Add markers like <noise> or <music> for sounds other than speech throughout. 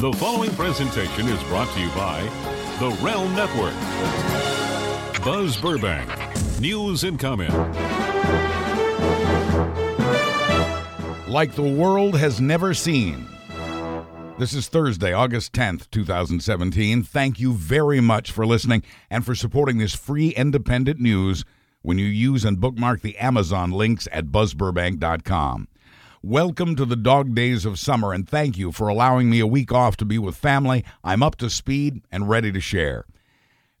The following presentation is brought to you by the Realm Network. Buzz Burbank, news and comment. Like the world has never seen. This is Thursday, August 10th, 2017. Thank you very much for listening and for supporting this free independent news when you use and bookmark the Amazon links at buzzburbank.com. Welcome to the dog days of summer, and thank you for allowing me a week off to be with family. I'm up to speed and ready to share.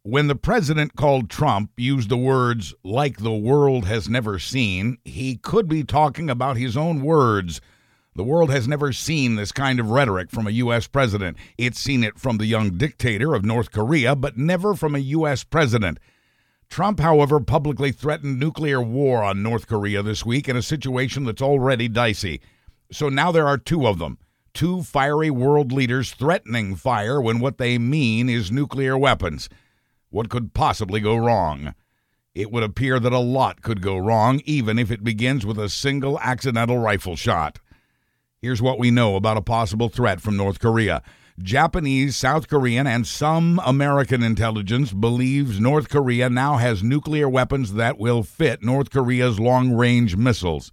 When the president called Trump used the words like the world has never seen, he could be talking about his own words. The world has never seen this kind of rhetoric from a U.S. president. It's seen it from the young dictator of North Korea, but never from a U.S. president. Trump, however, publicly threatened nuclear war on North Korea this week in a situation that's already dicey. So now there are two of them two fiery world leaders threatening fire when what they mean is nuclear weapons. What could possibly go wrong? It would appear that a lot could go wrong, even if it begins with a single accidental rifle shot. Here's what we know about a possible threat from North Korea. Japanese, South Korean, and some American intelligence believes North Korea now has nuclear weapons that will fit North Korea's long range missiles.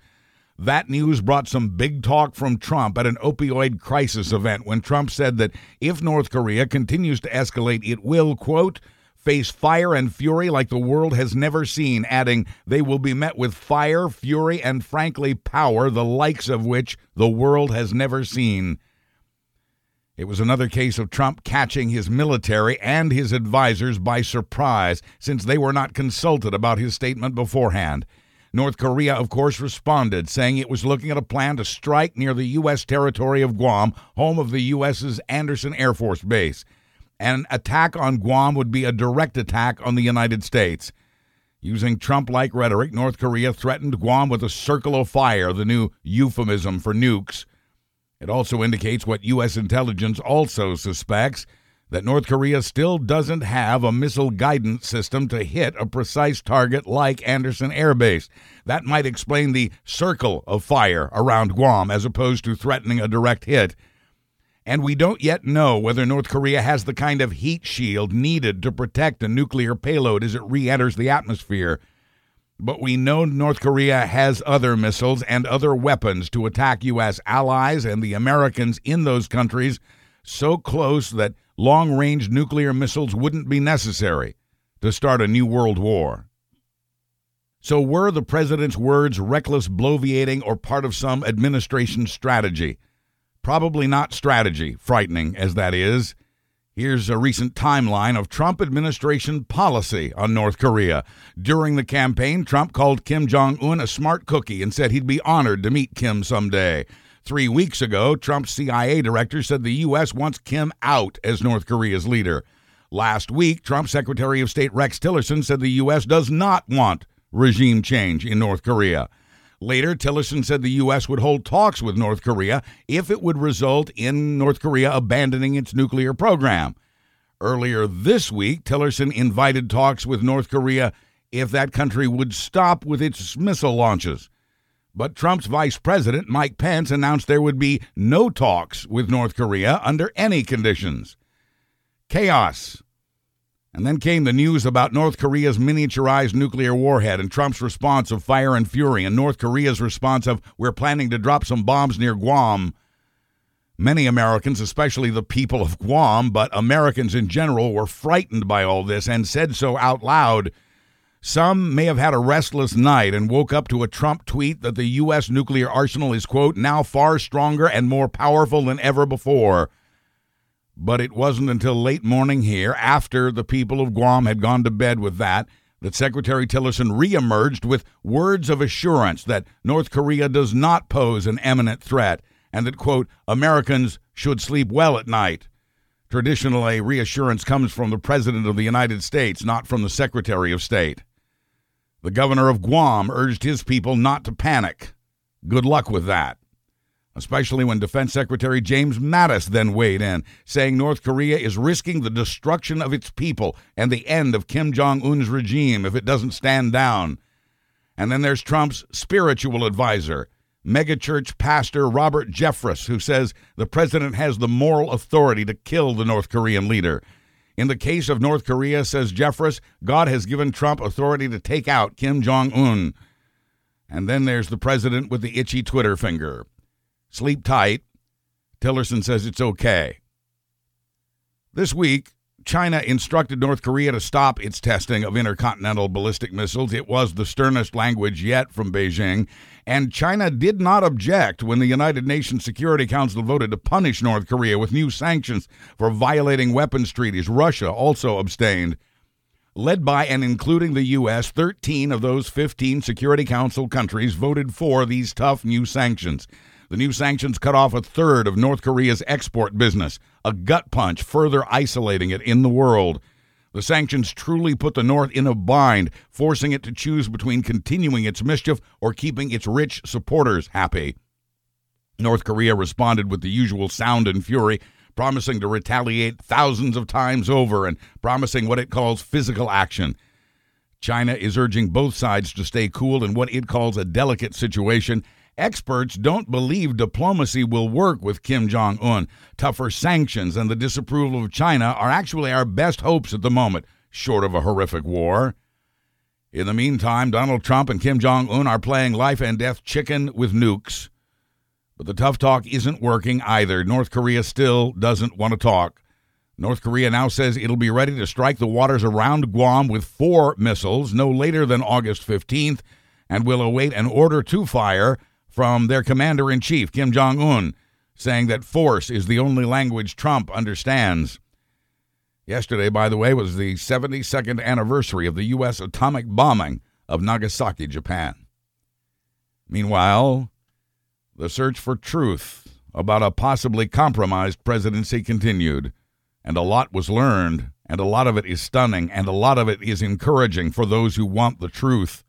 That news brought some big talk from Trump at an opioid crisis event when Trump said that if North Korea continues to escalate, it will, quote, face fire and fury like the world has never seen, adding, they will be met with fire, fury, and frankly, power, the likes of which the world has never seen. It was another case of Trump catching his military and his advisers by surprise, since they were not consulted about his statement beforehand. North Korea, of course, responded, saying it was looking at a plan to strike near the U.S. territory of Guam, home of the U.S.'s Andersen Air Force Base. An attack on Guam would be a direct attack on the United States. Using Trump like rhetoric, North Korea threatened Guam with a circle of fire, the new euphemism for nukes. It also indicates what U.S. intelligence also suspects that North Korea still doesn't have a missile guidance system to hit a precise target like Andersen Air Base. That might explain the circle of fire around Guam as opposed to threatening a direct hit. And we don't yet know whether North Korea has the kind of heat shield needed to protect a nuclear payload as it re enters the atmosphere. But we know North Korea has other missiles and other weapons to attack U.S. allies and the Americans in those countries so close that long range nuclear missiles wouldn't be necessary to start a new world war. So, were the president's words reckless bloviating or part of some administration strategy? Probably not strategy, frightening as that is. Here's a recent timeline of Trump administration policy on North Korea. During the campaign, Trump called Kim Jong un a smart cookie and said he'd be honored to meet Kim someday. Three weeks ago, Trump's CIA director said the U.S. wants Kim out as North Korea's leader. Last week, Trump's Secretary of State Rex Tillerson said the U.S. does not want regime change in North Korea. Later, Tillerson said the U.S. would hold talks with North Korea if it would result in North Korea abandoning its nuclear program. Earlier this week, Tillerson invited talks with North Korea if that country would stop with its missile launches. But Trump's vice president, Mike Pence, announced there would be no talks with North Korea under any conditions. Chaos and then came the news about North Korea's miniaturized nuclear warhead and Trump's response of fire and fury, and North Korea's response of, we're planning to drop some bombs near Guam. Many Americans, especially the people of Guam, but Americans in general, were frightened by all this and said so out loud. Some may have had a restless night and woke up to a Trump tweet that the U.S. nuclear arsenal is, quote, now far stronger and more powerful than ever before. But it wasn't until late morning here, after the people of Guam had gone to bed with that, that Secretary Tillerson reemerged with words of assurance that North Korea does not pose an imminent threat and that, quote, Americans should sleep well at night. Traditionally, reassurance comes from the President of the United States, not from the Secretary of State. The governor of Guam urged his people not to panic. Good luck with that especially when Defense Secretary James Mattis then weighed in, saying North Korea is risking the destruction of its people and the end of Kim Jong un's regime if it doesn't stand down. And then there's Trump's spiritual advisor, megachurch pastor Robert Jeffress, who says the president has the moral authority to kill the North Korean leader. In the case of North Korea, says Jeffress, God has given Trump authority to take out Kim Jong un. And then there's the president with the itchy Twitter finger. Sleep tight. Tillerson says it's okay. This week, China instructed North Korea to stop its testing of intercontinental ballistic missiles. It was the sternest language yet from Beijing. And China did not object when the United Nations Security Council voted to punish North Korea with new sanctions for violating weapons treaties. Russia also abstained. Led by and including the U.S., 13 of those 15 Security Council countries voted for these tough new sanctions. The new sanctions cut off a third of North Korea's export business, a gut punch further isolating it in the world. The sanctions truly put the North in a bind, forcing it to choose between continuing its mischief or keeping its rich supporters happy. North Korea responded with the usual sound and fury, promising to retaliate thousands of times over and promising what it calls physical action. China is urging both sides to stay cool in what it calls a delicate situation Experts don't believe diplomacy will work with Kim Jong un. Tougher sanctions and the disapproval of China are actually our best hopes at the moment, short of a horrific war. In the meantime, Donald Trump and Kim Jong un are playing life and death chicken with nukes. But the tough talk isn't working either. North Korea still doesn't want to talk. North Korea now says it'll be ready to strike the waters around Guam with four missiles no later than August 15th and will await an order to fire from their commander in chief, Kim Jong un, saying that force is the only language Trump understands. Yesterday, by the way, was the 72nd anniversary of the U.S. atomic bombing of Nagasaki, Japan. Meanwhile, the search for truth about a possibly compromised presidency continued, and a lot was learned, and a lot of it is stunning, and a lot of it is encouraging for those who want the truth.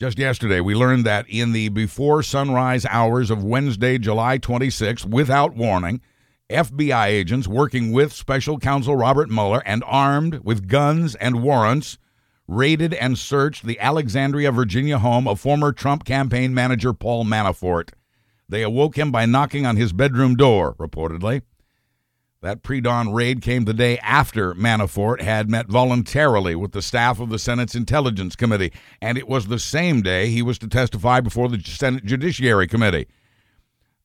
Just yesterday, we learned that in the before sunrise hours of Wednesday, July 26, without warning, FBI agents working with special counsel Robert Mueller and armed with guns and warrants raided and searched the Alexandria, Virginia home of former Trump campaign manager Paul Manafort. They awoke him by knocking on his bedroom door, reportedly. That pre dawn raid came the day after Manafort had met voluntarily with the staff of the Senate's Intelligence Committee, and it was the same day he was to testify before the Senate Judiciary Committee.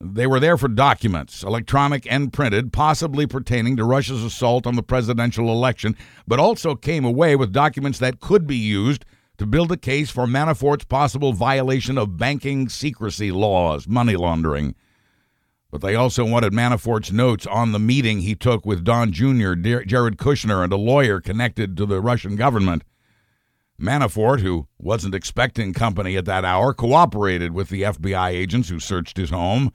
They were there for documents, electronic and printed, possibly pertaining to Russia's assault on the presidential election, but also came away with documents that could be used to build a case for Manafort's possible violation of banking secrecy laws, money laundering. But they also wanted Manafort's notes on the meeting he took with Don Jr., Jared Kushner, and a lawyer connected to the Russian government. Manafort, who wasn't expecting company at that hour, cooperated with the FBI agents who searched his home.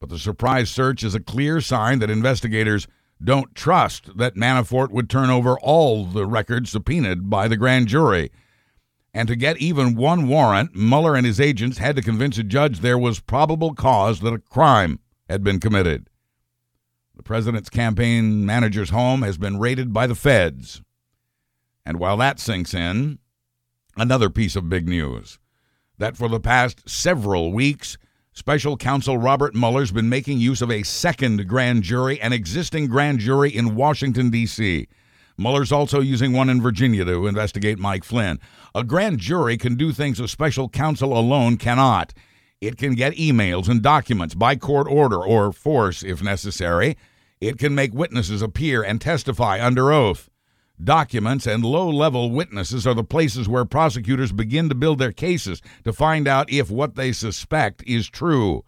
But the surprise search is a clear sign that investigators don't trust that Manafort would turn over all the records subpoenaed by the grand jury. And to get even one warrant, Mueller and his agents had to convince a judge there was probable cause that a crime had been committed. The president's campaign manager's home has been raided by the feds. And while that sinks in, another piece of big news that for the past several weeks, Special Counsel Robert Mueller's been making use of a second grand jury, an existing grand jury in Washington, D.C. Mueller's also using one in Virginia to investigate Mike Flynn. A grand jury can do things a special counsel alone cannot. It can get emails and documents by court order or force if necessary. It can make witnesses appear and testify under oath. Documents and low level witnesses are the places where prosecutors begin to build their cases to find out if what they suspect is true.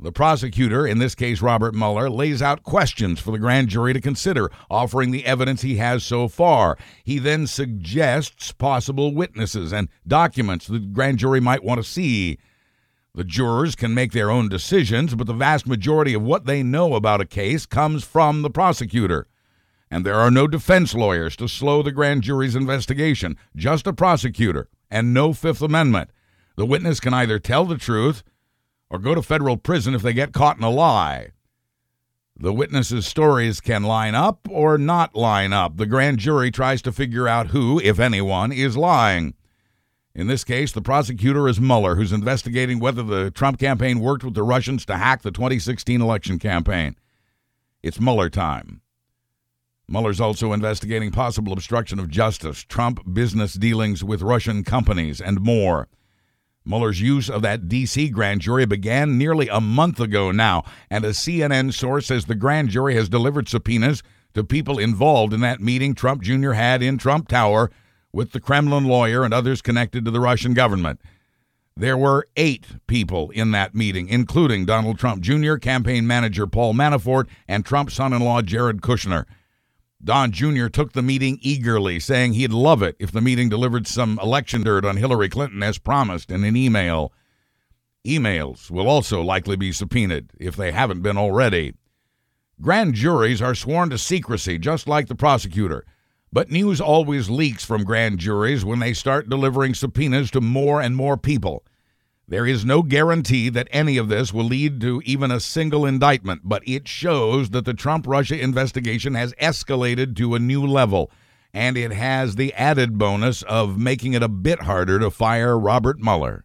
The prosecutor, in this case Robert Mueller, lays out questions for the grand jury to consider, offering the evidence he has so far. He then suggests possible witnesses and documents the grand jury might want to see. The jurors can make their own decisions, but the vast majority of what they know about a case comes from the prosecutor. And there are no defense lawyers to slow the grand jury's investigation, just a prosecutor, and no Fifth Amendment. The witness can either tell the truth or go to federal prison if they get caught in a lie. The witnesses' stories can line up or not line up. The grand jury tries to figure out who, if anyone, is lying. In this case, the prosecutor is Mueller, who's investigating whether the Trump campaign worked with the Russians to hack the 2016 election campaign. It's Mueller time. Mueller's also investigating possible obstruction of justice, Trump business dealings with Russian companies, and more. Mueller's use of that D.C. grand jury began nearly a month ago now, and a CNN source says the grand jury has delivered subpoenas to people involved in that meeting Trump Jr. had in Trump Tower with the Kremlin lawyer and others connected to the Russian government. There were eight people in that meeting, including Donald Trump Jr., campaign manager Paul Manafort, and Trump's son in law Jared Kushner. Don Jr. took the meeting eagerly, saying he'd love it if the meeting delivered some election dirt on Hillary Clinton as promised in an email. Emails will also likely be subpoenaed, if they haven't been already. Grand juries are sworn to secrecy, just like the prosecutor. But news always leaks from grand juries when they start delivering subpoenas to more and more people. There is no guarantee that any of this will lead to even a single indictment, but it shows that the Trump Russia investigation has escalated to a new level, and it has the added bonus of making it a bit harder to fire Robert Mueller.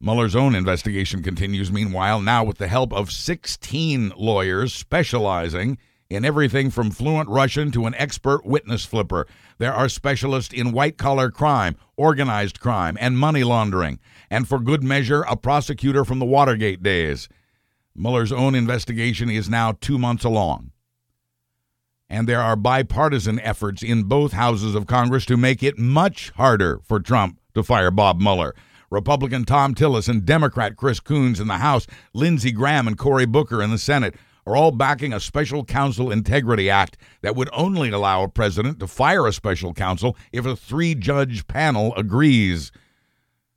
Mueller's own investigation continues, meanwhile, now with the help of 16 lawyers specializing in everything from fluent Russian to an expert witness flipper. There are specialists in white collar crime, organized crime, and money laundering, and for good measure, a prosecutor from the Watergate days. Mueller's own investigation is now two months along. And there are bipartisan efforts in both houses of Congress to make it much harder for Trump to fire Bob Mueller. Republican Thom Tillis and Democrat Chris Coons in the House, Lindsey Graham and Cory Booker in the Senate are all backing a special counsel integrity act that would only allow a president to fire a special counsel if a three judge panel agrees.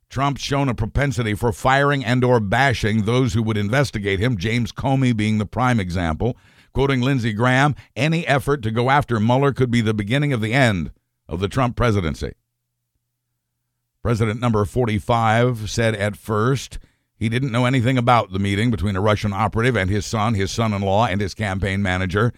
Trump's shown a propensity for firing and or bashing those who would investigate him, James Comey being the prime example. Quoting Lindsey Graham, any effort to go after Mueller could be the beginning of the end of the Trump presidency. President number 45 said at first he didn't know anything about the meeting between a Russian operative and his son, his son in law, and his campaign manager.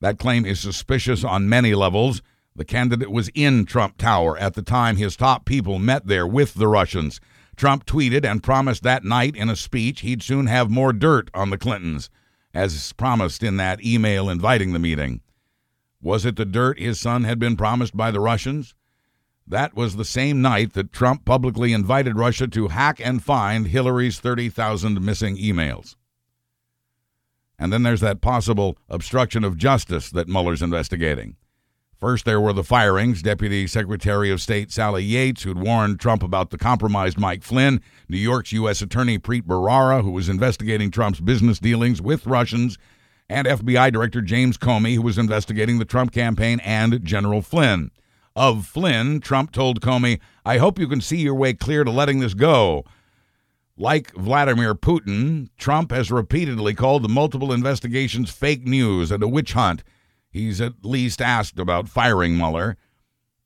That claim is suspicious on many levels. The candidate was in Trump Tower at the time his top people met there with the Russians. Trump tweeted and promised that night in a speech he'd soon have more dirt on the Clintons, as promised in that email inviting the meeting. Was it the dirt his son had been promised by the Russians? That was the same night that Trump publicly invited Russia to hack and find Hillary's 30,000 missing emails. And then there's that possible obstruction of justice that Mueller's investigating. First, there were the firings. Deputy Secretary of State Sally Yates, who'd warned Trump about the compromised Mike Flynn, New York's U.S. Attorney Preet Bharara, who was investigating Trump's business dealings with Russians, and FBI Director James Comey, who was investigating the Trump campaign and General Flynn of Flynn, Trump told Comey, I hope you can see your way clear to letting this go. Like Vladimir Putin, Trump has repeatedly called the multiple investigations fake news and a witch hunt. He's at least asked about firing Mueller.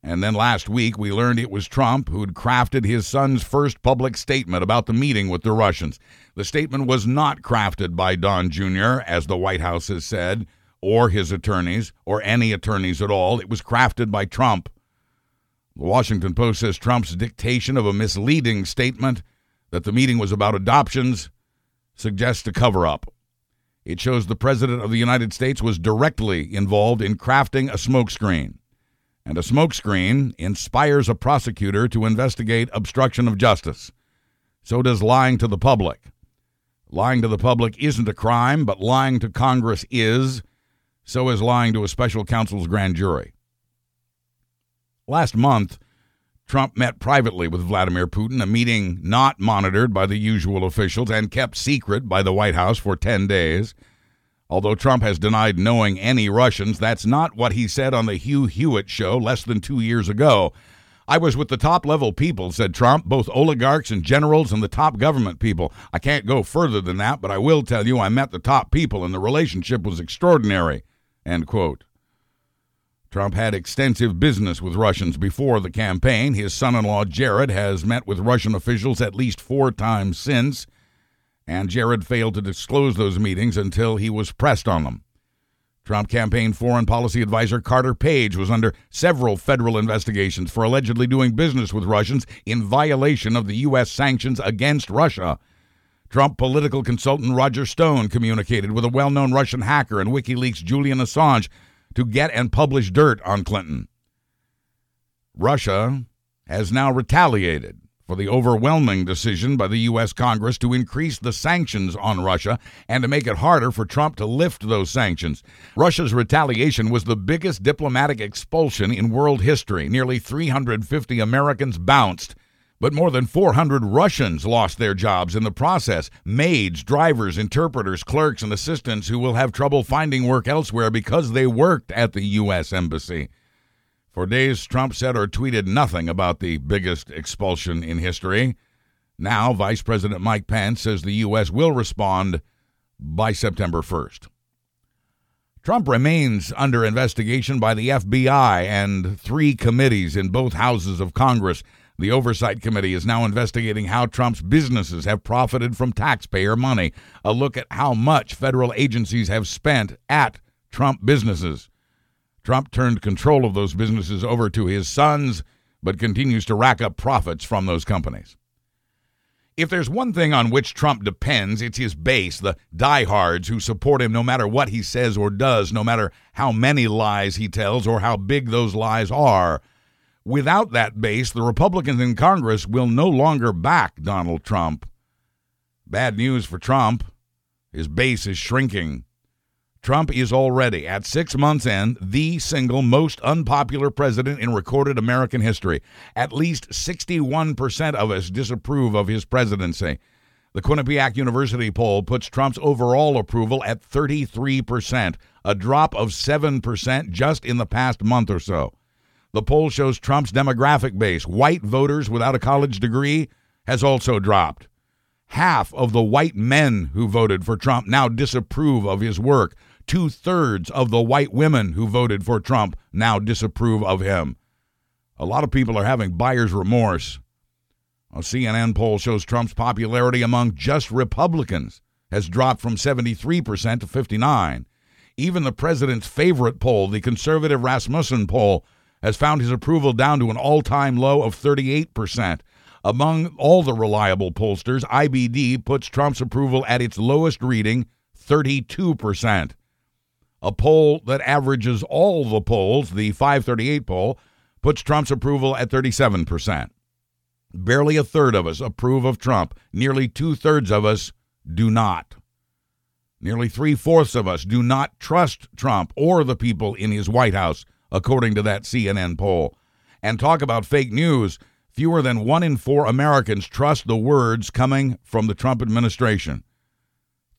And then last week, we learned it was Trump who'd crafted his son's first public statement about the meeting with the Russians. The statement was not crafted by Don Jr., as the White House has said, or his attorneys, or any attorneys at all. It was crafted by Trump. The Washington Post says Trump's dictation of a misleading statement that the meeting was about adoptions suggests a cover up. It shows the President of the United States was directly involved in crafting a smokescreen. And a smokescreen inspires a prosecutor to investigate obstruction of justice. So does lying to the public. Lying to the public isn't a crime, but lying to Congress is. So is lying to a special counsel's grand jury. Last month, Trump met privately with Vladimir Putin, a meeting not monitored by the usual officials and kept secret by the White House for 10 days. Although Trump has denied knowing any Russians, that's not what he said on the Hugh Hewitt show less than two years ago. I was with the top level people, said Trump, both oligarchs and generals and the top government people. I can't go further than that, but I will tell you I met the top people and the relationship was extraordinary. End quote. Trump had extensive business with Russians before the campaign. His son in law, Jared, has met with Russian officials at least four times since, and Jared failed to disclose those meetings until he was pressed on them. Trump campaign foreign policy advisor Carter Page was under several federal investigations for allegedly doing business with Russians in violation of the U.S. sanctions against Russia. Trump political consultant Roger Stone communicated with a well known Russian hacker and WikiLeaks' Julian Assange to get and publish dirt on Clinton. Russia has now retaliated for the overwhelming decision by the U.S. Congress to increase the sanctions on Russia and to make it harder for Trump to lift those sanctions. Russia's retaliation was the biggest diplomatic expulsion in world history. Nearly 350 Americans bounced. But more than 400 Russians lost their jobs in the process. Maids, drivers, interpreters, clerks, and assistants who will have trouble finding work elsewhere because they worked at the U.S. Embassy. For days, Trump said or tweeted nothing about the biggest expulsion in history. Now, Vice President Mike Pence says the U.S. will respond by September 1st. Trump remains under investigation by the FBI and three committees in both houses of Congress. The Oversight Committee is now investigating how Trump's businesses have profited from taxpayer money. A look at how much federal agencies have spent at Trump businesses. Trump turned control of those businesses over to his sons, but continues to rack up profits from those companies. If there's one thing on which Trump depends, it's his base, the diehards who support him no matter what he says or does, no matter how many lies he tells or how big those lies are. Without that base, the Republicans in Congress will no longer back Donald Trump. Bad news for Trump. His base is shrinking. Trump is already, at six months in, the single most unpopular president in recorded American history. At least 61% of us disapprove of his presidency. The Quinnipiac University poll puts Trump's overall approval at 33%, a drop of 7% just in the past month or so. The poll shows Trump's demographic base, white voters without a college degree, has also dropped. Half of the white men who voted for Trump now disapprove of his work. Two thirds of the white women who voted for Trump now disapprove of him. A lot of people are having buyer's remorse. A CNN poll shows Trump's popularity among just Republicans has dropped from 73% to 59. Even the president's favorite poll, the conservative Rasmussen poll, has found his approval down to an all-time low of 38%. Among all the reliable pollsters, IBD puts Trump's approval at its lowest reading, 32%. A poll that averages all the polls, the 538 poll, puts Trump's approval at 37%. Barely a third of us approve of Trump. Nearly two thirds of us do not. Nearly three fourths of us do not trust Trump or the people in his White House, according to that CNN poll. And talk about fake news. Fewer than one in four Americans trust the words coming from the Trump administration.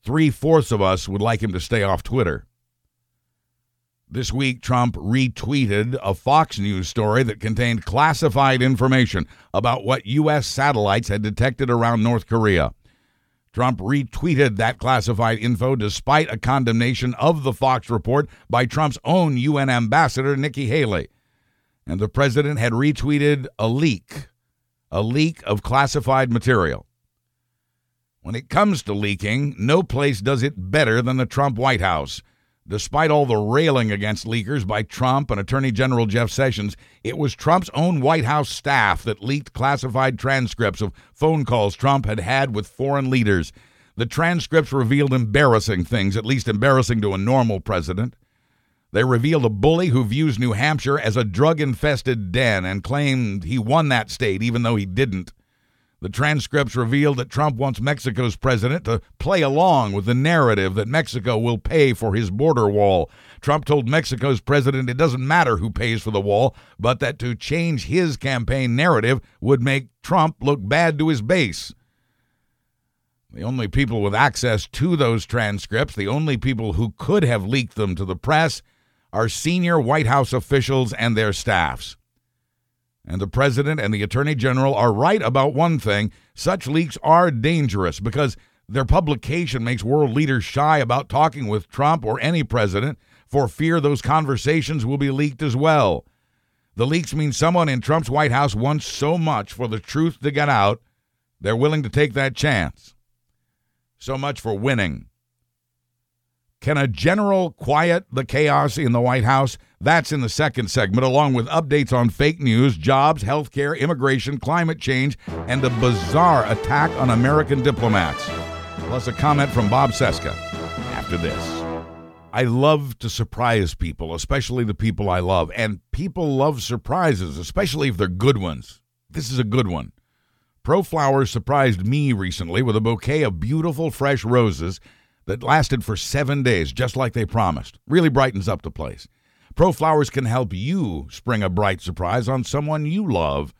Three fourths of us would like him to stay off Twitter. This week, Trump retweeted a Fox News story that contained classified information about what U.S. satellites had detected around North Korea. Trump retweeted that classified info despite a condemnation of the Fox report by Trump's own UN ambassador, Nikki Haley. And the president had retweeted a leak, a leak of classified material. When it comes to leaking, no place does it better than the Trump White House. Despite all the railing against leakers by Trump and Attorney General Jeff Sessions, it was Trump's own White House staff that leaked classified transcripts of phone calls Trump had had with foreign leaders. The transcripts revealed embarrassing things, at least embarrassing to a normal president. They revealed a bully who views New Hampshire as a drug infested den and claimed he won that state even though he didn't. The transcripts revealed that Trump wants Mexico's president to play along with the narrative that Mexico will pay for his border wall. Trump told Mexico's president it doesn't matter who pays for the wall, but that to change his campaign narrative would make Trump look bad to his base. The only people with access to those transcripts, the only people who could have leaked them to the press, are senior White House officials and their staffs. And the president and the attorney general are right about one thing such leaks are dangerous because their publication makes world leaders shy about talking with Trump or any president for fear those conversations will be leaked as well. The leaks mean someone in Trump's White House wants so much for the truth to get out, they're willing to take that chance. So much for winning. Can a general quiet the chaos in the White House? That's in the second segment, along with updates on fake news, jobs, healthcare, immigration, climate change, and a bizarre attack on American diplomats. Plus, a comment from Bob Cesca after this. I love to surprise people, especially the people I love. And people love surprises, especially if they're good ones. This is a good one. ProFlowers surprised me recently with a bouquet of beautiful fresh roses that lasted for seven days, just like they promised. Really brightens up the place. ProFlowers can help you spring a bright surprise on someone you love.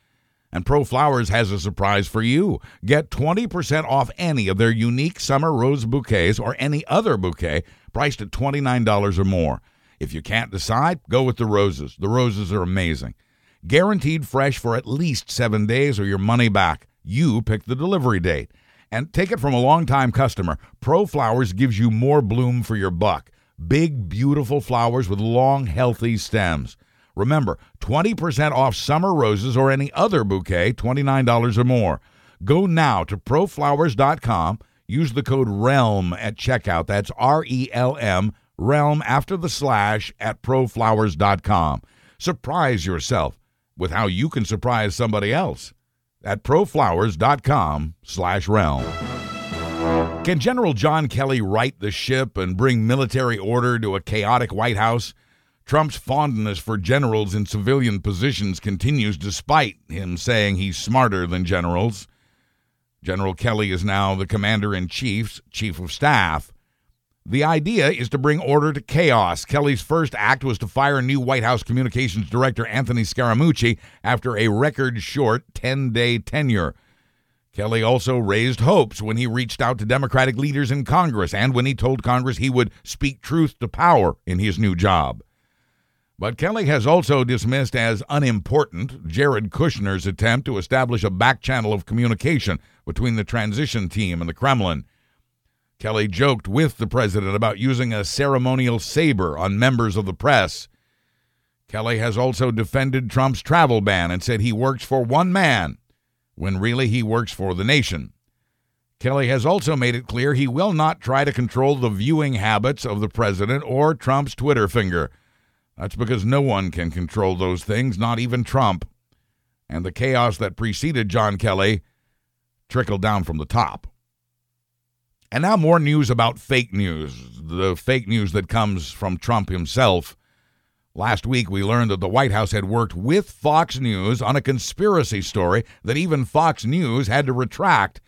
And ProFlowers has a surprise for you. Get 20% off any of their unique summer rose bouquets or any other bouquet priced at $29 or more. If you can't decide, go with the roses. The roses are amazing. Guaranteed fresh for at least seven days or your money back. You pick the delivery date. And take it from a longtime customer, Pro Flowers gives you more bloom for your buck. Big, beautiful flowers with long, healthy stems. Remember, 20% off summer roses or any other bouquet, $29 or more. Go now to proflowers.com. Use the code REALM at checkout. That's R E L M, REALM after the slash at proflowers.com. Surprise yourself with how you can surprise somebody else at proflowers.com slash realm. Can General John Kelly right the ship and bring military order to a chaotic White House? Trump's fondness for generals in civilian positions continues despite him saying he's smarter than generals. General Kelly is now the commander in chief's chief of staff. The idea is to bring order to chaos. Kelly's first act was to fire new White House Communications Director Anthony Scaramucci after a record short 10 day tenure. Kelly also raised hopes when he reached out to Democratic leaders in Congress and when he told Congress he would speak truth to power in his new job. But Kelly has also dismissed as unimportant Jared Kushner's attempt to establish a back channel of communication between the transition team and the Kremlin. Kelly joked with the president about using a ceremonial saber on members of the press. Kelly has also defended Trump's travel ban and said he works for one man when really he works for the nation. Kelly has also made it clear he will not try to control the viewing habits of the president or Trump's Twitter finger. That's because no one can control those things, not even Trump. And the chaos that preceded John Kelly trickled down from the top. And now more news about fake news, the fake news that comes from Trump himself. Last week, we learned that the White House had worked with Fox News on a conspiracy story that even Fox News had to retract.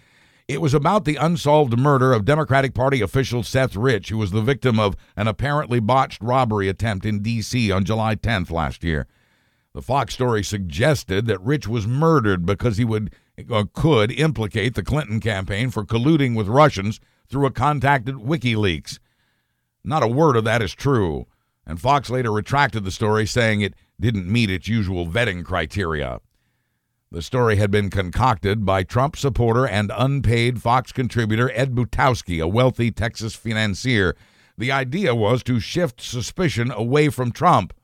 It was about the unsolved murder of Democratic Party official Seth Rich, who was the victim of an apparently botched robbery attempt in D.C. on July 10th last year. The Fox story suggested that Rich was murdered because he would or could implicate the Clinton campaign for colluding with Russians through a contact at WikiLeaks. Not a word of that is true, and Fox later retracted the story, saying it didn't meet its usual vetting criteria. The story had been concocted by Trump supporter and unpaid Fox contributor Ed Butowsky, a wealthy Texas financier. The idea was to shift suspicion away from Trump.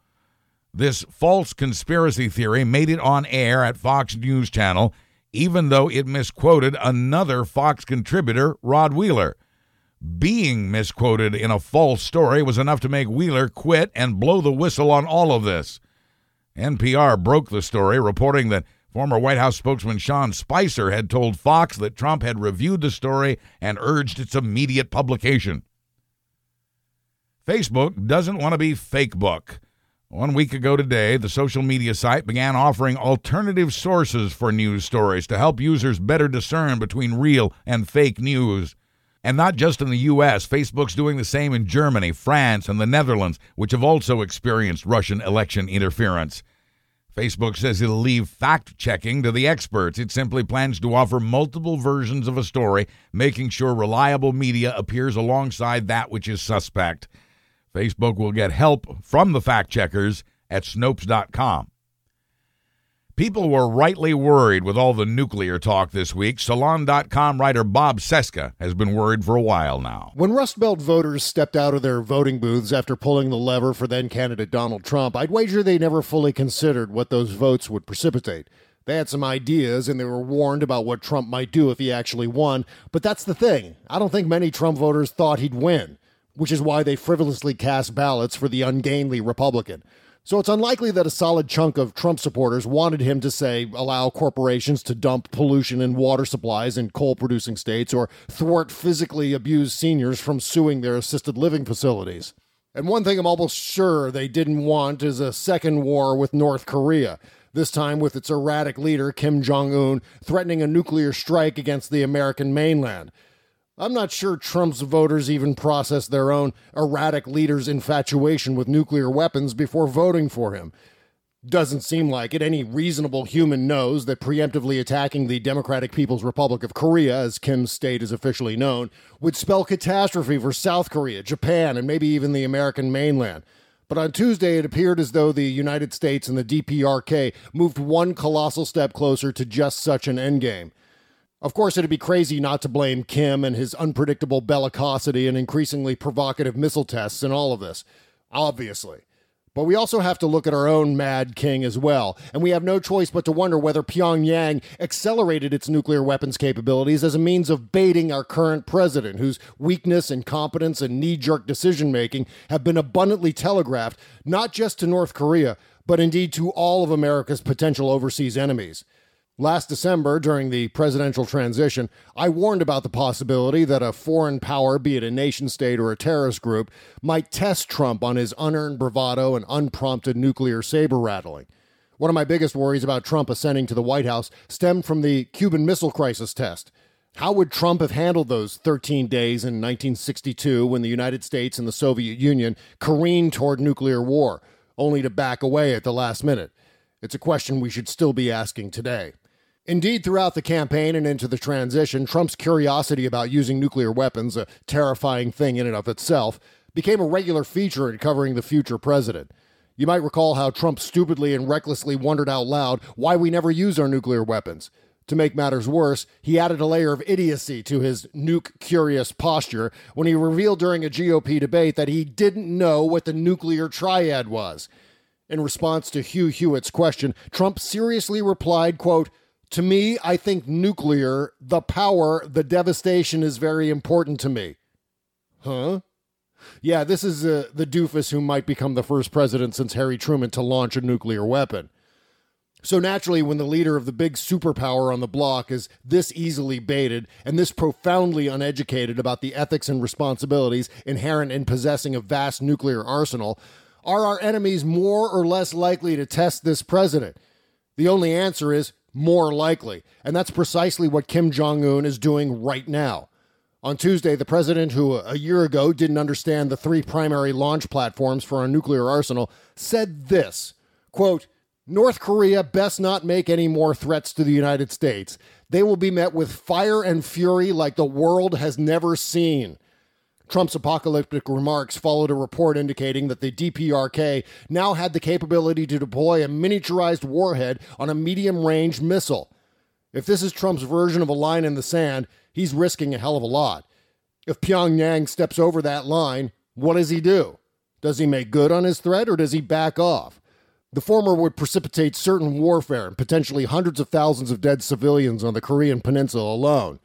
This false conspiracy theory made it on air at Fox News Channel even though it misquoted another Fox contributor, Rod Wheeler. Being misquoted in a false story was enough to make Wheeler quit and blow the whistle on all of this. NPR broke the story, reporting that former White House spokesman Sean Spicer had told Fox that Trump had reviewed the story and urged its immediate publication. Facebook doesn't want to be fake book. One week ago today, the social media site began offering alternative sources for news stories to help users better discern between real and fake news. And not just in the U.S., Facebook's doing the same in Germany, France, and the Netherlands, which have also experienced Russian election interference. Facebook says it'll leave fact checking to the experts. It simply plans to offer multiple versions of a story, making sure reliable media appears alongside that which is suspect. Facebook will get help from the fact checkers at Snopes.com. People were rightly worried with all the nuclear talk this week. Salon.com writer Bob Cesca has been worried for a while now. When Rust Belt voters stepped out of their voting booths after pulling the lever for then candidate Donald Trump, I'd wager they never fully considered what those votes would precipitate. They had some ideas and they were warned about what Trump might do if he actually won, but that's the thing. I don't think many Trump voters thought he'd win. Which is why they frivolously cast ballots for the ungainly Republican. So it's unlikely that a solid chunk of Trump supporters wanted him to say allow corporations to dump pollution in water supplies in coal producing states or thwart physically abused seniors from suing their assisted living facilities. And one thing I'm almost sure they didn't want is a second war with North Korea, this time with its erratic leader Kim Jong un threatening a nuclear strike against the American mainland. I'm not sure Trump's voters even process their own erratic leader's infatuation with nuclear weapons before voting for him. Doesn't seem like it. Any reasonable human knows that preemptively attacking the Democratic People's Republic of Korea, as Kim's state is officially known, would spell catastrophe for South Korea, Japan, and maybe even the American mainland. But on Tuesday, it appeared as though the United States and the DPRK moved one colossal step closer to just such an endgame. Of course, it'd be crazy not to blame Kim and his unpredictable bellicosity and increasingly provocative missile tests in all of this, obviously. But we also have to look at our own Mad King as well, and we have no choice but to wonder whether Pyongyang accelerated its nuclear weapons capabilities as a means of baiting our current president, whose weakness, incompetence, and knee jerk decision making have been abundantly telegraphed not just to North Korea, but indeed to all of America's potential overseas enemies. Last December, during the presidential transition, I warned about the possibility that a foreign power, be it a nation state or a terrorist group, might test Trump on his unearned bravado and unprompted nuclear saber rattling. One of my biggest worries about Trump ascending to the White House stemmed from the Cuban Missile Crisis test. How would Trump have handled those 13 days in 1962 when the United States and the Soviet Union careened toward nuclear war, only to back away at the last minute? It's a question we should still be asking today. Indeed, throughout the campaign and into the transition, Trump's curiosity about using nuclear weapons, a terrifying thing in and of itself, became a regular feature in covering the future president. You might recall how Trump stupidly and recklessly wondered out loud why we never use our nuclear weapons. To make matters worse, he added a layer of idiocy to his nuke curious posture when he revealed during a GOP debate that he didn't know what the nuclear triad was. In response to Hugh Hewitt's question, Trump seriously replied, quote, to me, I think nuclear, the power, the devastation is very important to me. Huh? Yeah, this is uh, the doofus who might become the first president since Harry Truman to launch a nuclear weapon. So naturally, when the leader of the big superpower on the block is this easily baited and this profoundly uneducated about the ethics and responsibilities inherent in possessing a vast nuclear arsenal, are our enemies more or less likely to test this president? The only answer is more likely. And that's precisely what Kim Jong un is doing right now. On Tuesday, the president, who a year ago didn't understand the three primary launch platforms for our nuclear arsenal, said this quote, North Korea best not make any more threats to the United States. They will be met with fire and fury like the world has never seen. Trump's apocalyptic remarks followed a report indicating that the DPRK now had the capability to deploy a miniaturized warhead on a medium range missile. If this is Trump's version of a line in the sand, he's risking a hell of a lot. If Pyongyang steps over that line, what does he do? Does he make good on his threat or does he back off? The former would precipitate certain warfare and potentially hundreds of thousands of dead civilians on the Korean Peninsula alone.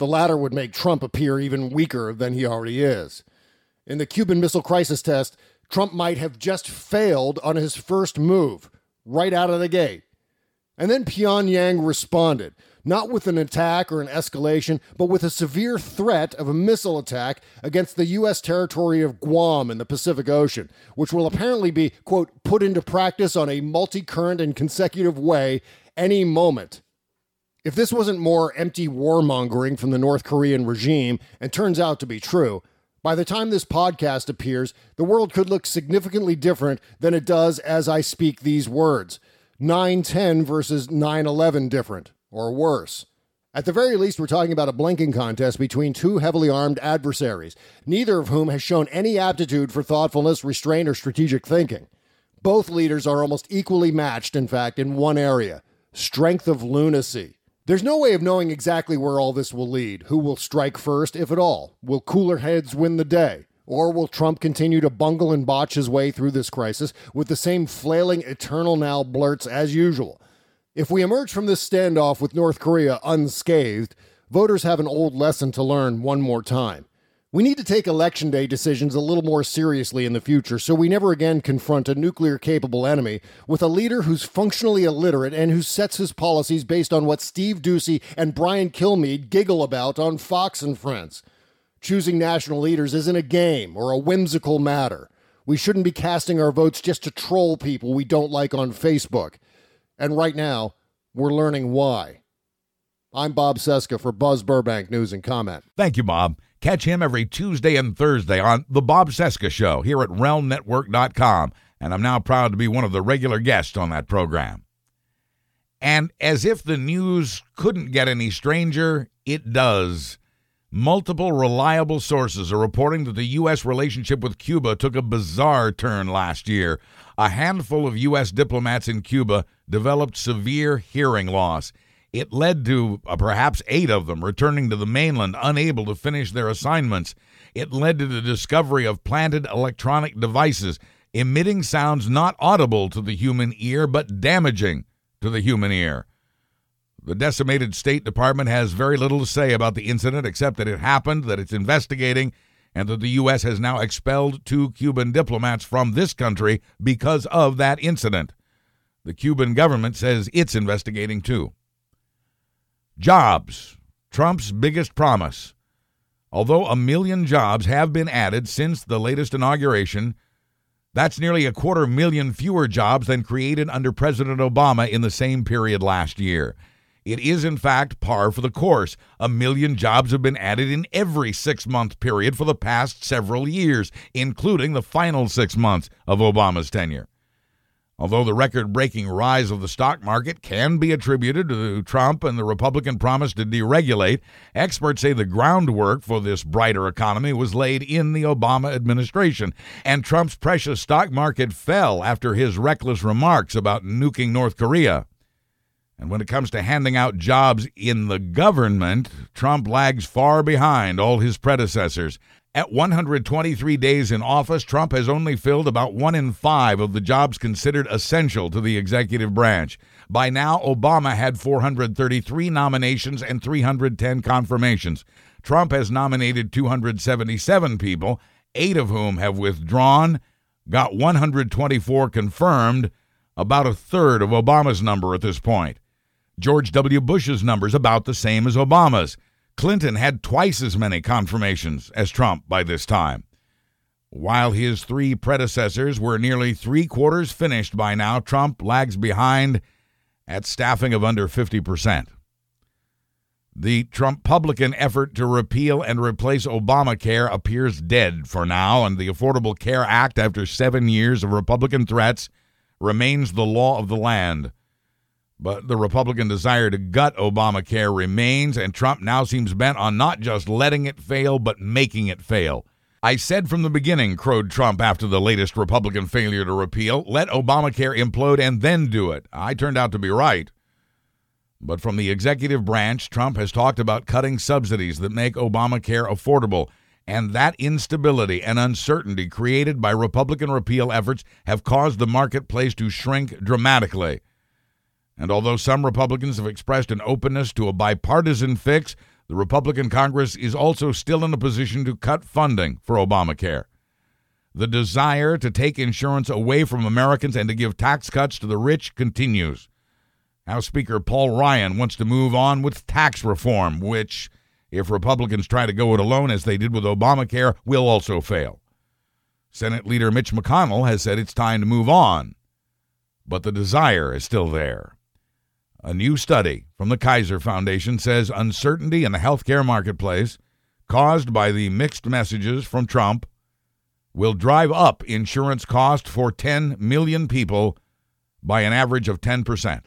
The latter would make Trump appear even weaker than he already is. In the Cuban Missile Crisis test, Trump might have just failed on his first move, right out of the gate. And then Pyongyang responded, not with an attack or an escalation, but with a severe threat of a missile attack against the U.S. territory of Guam in the Pacific Ocean, which will apparently be, quote, put into practice on a multi current and consecutive way any moment. If this wasn't more empty warmongering from the North Korean regime and turns out to be true, by the time this podcast appears, the world could look significantly different than it does as I speak these words. 910 versus 911 different, or worse. At the very least, we're talking about a blinking contest between two heavily armed adversaries, neither of whom has shown any aptitude for thoughtfulness, restraint, or strategic thinking. Both leaders are almost equally matched, in fact, in one area strength of lunacy. There's no way of knowing exactly where all this will lead. Who will strike first, if at all? Will cooler heads win the day? Or will Trump continue to bungle and botch his way through this crisis with the same flailing eternal now blurts as usual? If we emerge from this standoff with North Korea unscathed, voters have an old lesson to learn one more time. We need to take election day decisions a little more seriously in the future so we never again confront a nuclear capable enemy with a leader who's functionally illiterate and who sets his policies based on what Steve Doocy and Brian Kilmeade giggle about on Fox and Friends. Choosing national leaders isn't a game or a whimsical matter. We shouldn't be casting our votes just to troll people we don't like on Facebook. And right now, we're learning why. I'm Bob Cesca for Buzz Burbank News and Comment. Thank you, Bob. Catch him every Tuesday and Thursday on The Bob Cesca Show here at RealmNetwork.com, and I'm now proud to be one of the regular guests on that program. And as if the news couldn't get any stranger, it does. Multiple reliable sources are reporting that the U.S. relationship with Cuba took a bizarre turn last year. A handful of U.S. diplomats in Cuba developed severe hearing loss. It led to uh, perhaps eight of them returning to the mainland unable to finish their assignments. It led to the discovery of planted electronic devices emitting sounds not audible to the human ear but damaging to the human ear. The decimated State Department has very little to say about the incident except that it happened, that it's investigating, and that the U.S. has now expelled two Cuban diplomats from this country because of that incident. The Cuban government says it's investigating too. Jobs, Trump's biggest promise. Although a million jobs have been added since the latest inauguration, that's nearly a quarter million fewer jobs than created under President Obama in the same period last year. It is, in fact, par for the course. A million jobs have been added in every six month period for the past several years, including the final six months of Obama's tenure. Although the record breaking rise of the stock market can be attributed to Trump and the Republican promise to deregulate, experts say the groundwork for this brighter economy was laid in the Obama administration, and Trump's precious stock market fell after his reckless remarks about nuking North Korea. And when it comes to handing out jobs in the government, Trump lags far behind all his predecessors. At 123 days in office, Trump has only filled about one in five of the jobs considered essential to the executive branch. By now, Obama had 433 nominations and 310 confirmations. Trump has nominated 277 people, eight of whom have withdrawn, got 124 confirmed, about a third of Obama's number at this point. George W. Bush's numbers about the same as Obama's. Clinton had twice as many confirmations as Trump by this time. While his three predecessors were nearly three quarters finished by now, Trump lags behind at staffing of under 50%. The Trump-Publican effort to repeal and replace Obamacare appears dead for now, and the Affordable Care Act, after seven years of Republican threats, remains the law of the land. But the Republican desire to gut Obamacare remains, and Trump now seems bent on not just letting it fail, but making it fail. I said from the beginning, crowed Trump after the latest Republican failure to repeal, let Obamacare implode and then do it. I turned out to be right. But from the executive branch, Trump has talked about cutting subsidies that make Obamacare affordable, and that instability and uncertainty created by Republican repeal efforts have caused the marketplace to shrink dramatically. And although some Republicans have expressed an openness to a bipartisan fix, the Republican Congress is also still in a position to cut funding for Obamacare. The desire to take insurance away from Americans and to give tax cuts to the rich continues. House Speaker Paul Ryan wants to move on with tax reform, which, if Republicans try to go it alone as they did with Obamacare, will also fail. Senate Leader Mitch McConnell has said it's time to move on, but the desire is still there. A new study from the Kaiser Foundation says uncertainty in the healthcare marketplace caused by the mixed messages from Trump will drive up insurance cost for 10 million people by an average of 10%.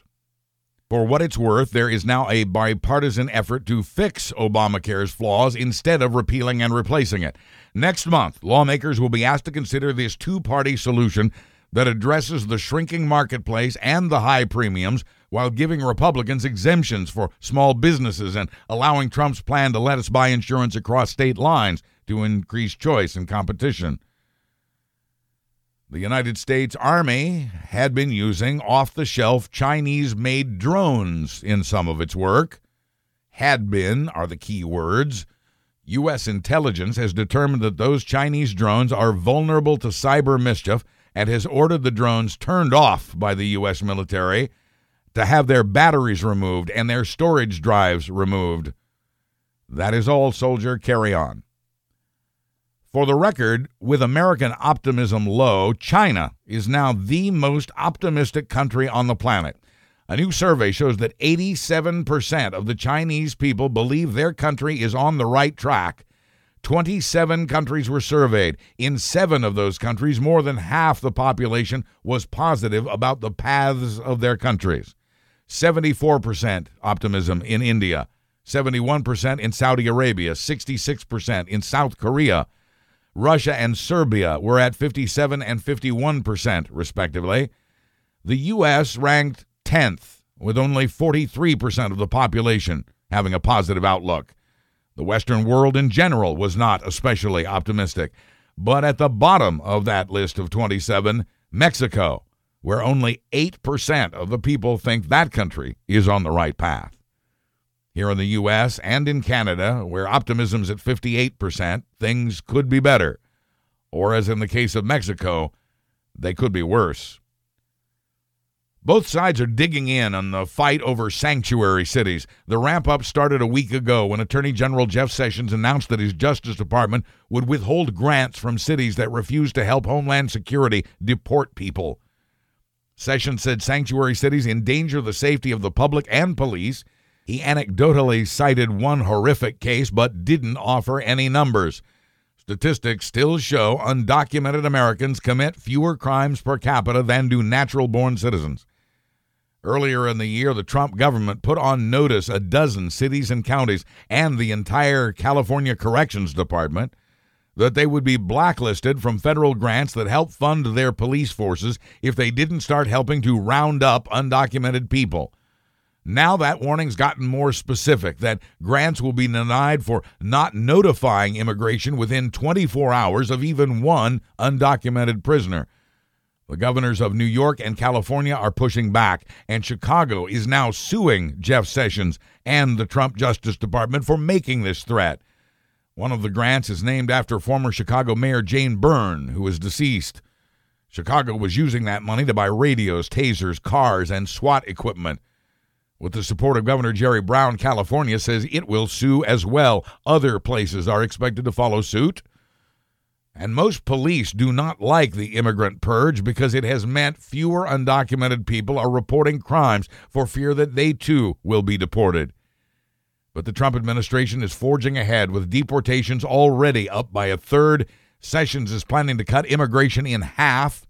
For what it's worth, there is now a bipartisan effort to fix Obamacare's flaws instead of repealing and replacing it. Next month, lawmakers will be asked to consider this two party solution that addresses the shrinking marketplace and the high premiums while giving Republicans exemptions for small businesses and allowing Trump's plan to let us buy insurance across state lines to increase choice and competition. The United States Army had been using off the shelf Chinese made drones in some of its work. Had been are the key words. U.S. intelligence has determined that those Chinese drones are vulnerable to cyber mischief and has ordered the drones turned off by the U.S. military to have their batteries removed and their storage drives removed. That is all, soldier. Carry on. For the record, with American optimism low, China is now the most optimistic country on the planet. A new survey shows that 87% of the Chinese people believe their country is on the right track. 27 countries were surveyed. In seven of those countries, more than half the population was positive about the paths of their countries. 74% optimism in India, 71% in Saudi Arabia, 66% in South Korea. Russia and Serbia were at 57 and 51%, respectively. The U.S. ranked 10th, with only 43% of the population having a positive outlook. The Western world in general was not especially optimistic. But at the bottom of that list of 27, Mexico, where only 8% of the people think that country is on the right path. Here in the U.S. and in Canada, where optimism's at 58%, things could be better. Or, as in the case of Mexico, they could be worse. Both sides are digging in on the fight over sanctuary cities. The ramp up started a week ago when Attorney General Jeff Sessions announced that his Justice Department would withhold grants from cities that refuse to help Homeland Security deport people. Sessions said sanctuary cities endanger the safety of the public and police. He anecdotally cited one horrific case but didn't offer any numbers. Statistics still show undocumented Americans commit fewer crimes per capita than do natural born citizens. Earlier in the year, the Trump government put on notice a dozen cities and counties and the entire California Corrections Department that they would be blacklisted from federal grants that help fund their police forces if they didn't start helping to round up undocumented people. Now that warning's gotten more specific that grants will be denied for not notifying immigration within 24 hours of even one undocumented prisoner. The governors of New York and California are pushing back, and Chicago is now suing Jeff Sessions and the Trump Justice Department for making this threat. One of the grants is named after former Chicago Mayor Jane Byrne, who is deceased. Chicago was using that money to buy radios, tasers, cars, and SWAT equipment. With the support of Governor Jerry Brown, California says it will sue as well. Other places are expected to follow suit. And most police do not like the immigrant purge because it has meant fewer undocumented people are reporting crimes for fear that they too will be deported. But the Trump administration is forging ahead with deportations already up by a third. Sessions is planning to cut immigration in half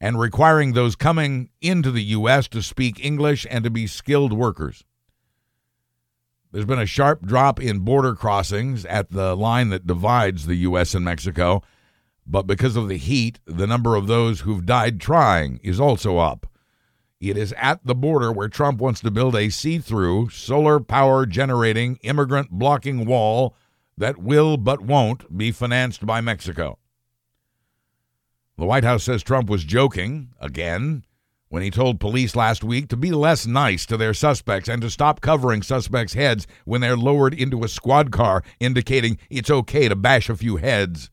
and requiring those coming into the U.S. to speak English and to be skilled workers. There's been a sharp drop in border crossings at the line that divides the U.S. and Mexico. But because of the heat, the number of those who've died trying is also up. It is at the border where Trump wants to build a see through, solar power generating, immigrant blocking wall that will but won't be financed by Mexico. The White House says Trump was joking, again, when he told police last week to be less nice to their suspects and to stop covering suspects' heads when they're lowered into a squad car, indicating it's okay to bash a few heads.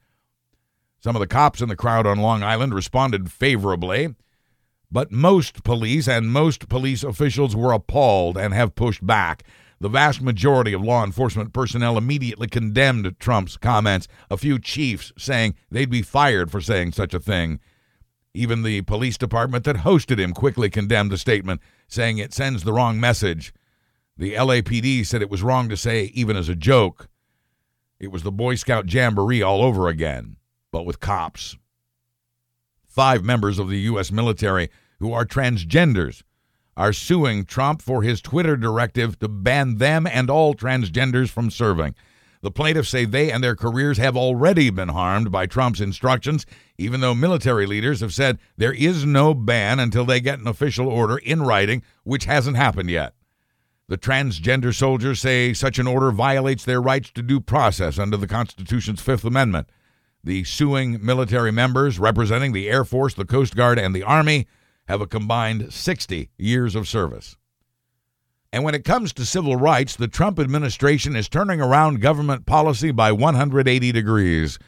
Some of the cops in the crowd on Long Island responded favorably, but most police and most police officials were appalled and have pushed back. The vast majority of law enforcement personnel immediately condemned Trump's comments, a few chiefs saying they'd be fired for saying such a thing. Even the police department that hosted him quickly condemned the statement, saying it sends the wrong message. The LAPD said it was wrong to say, even as a joke. It was the Boy Scout Jamboree all over again but with cops. Five members of the U.S. military who are transgenders are suing Trump for his Twitter directive to ban them and all transgenders from serving. The plaintiffs say they and their careers have already been harmed by Trump's instructions, even though military leaders have said there is no ban until they get an official order in writing, which hasn't happened yet. The transgender soldiers say such an order violates their rights to due process under the Constitution's Fifth Amendment. The suing military members representing the Air Force, the Coast Guard, and the Army have a combined 60 years of service. And when it comes to civil rights, the Trump administration is turning around government policy by 180 degrees.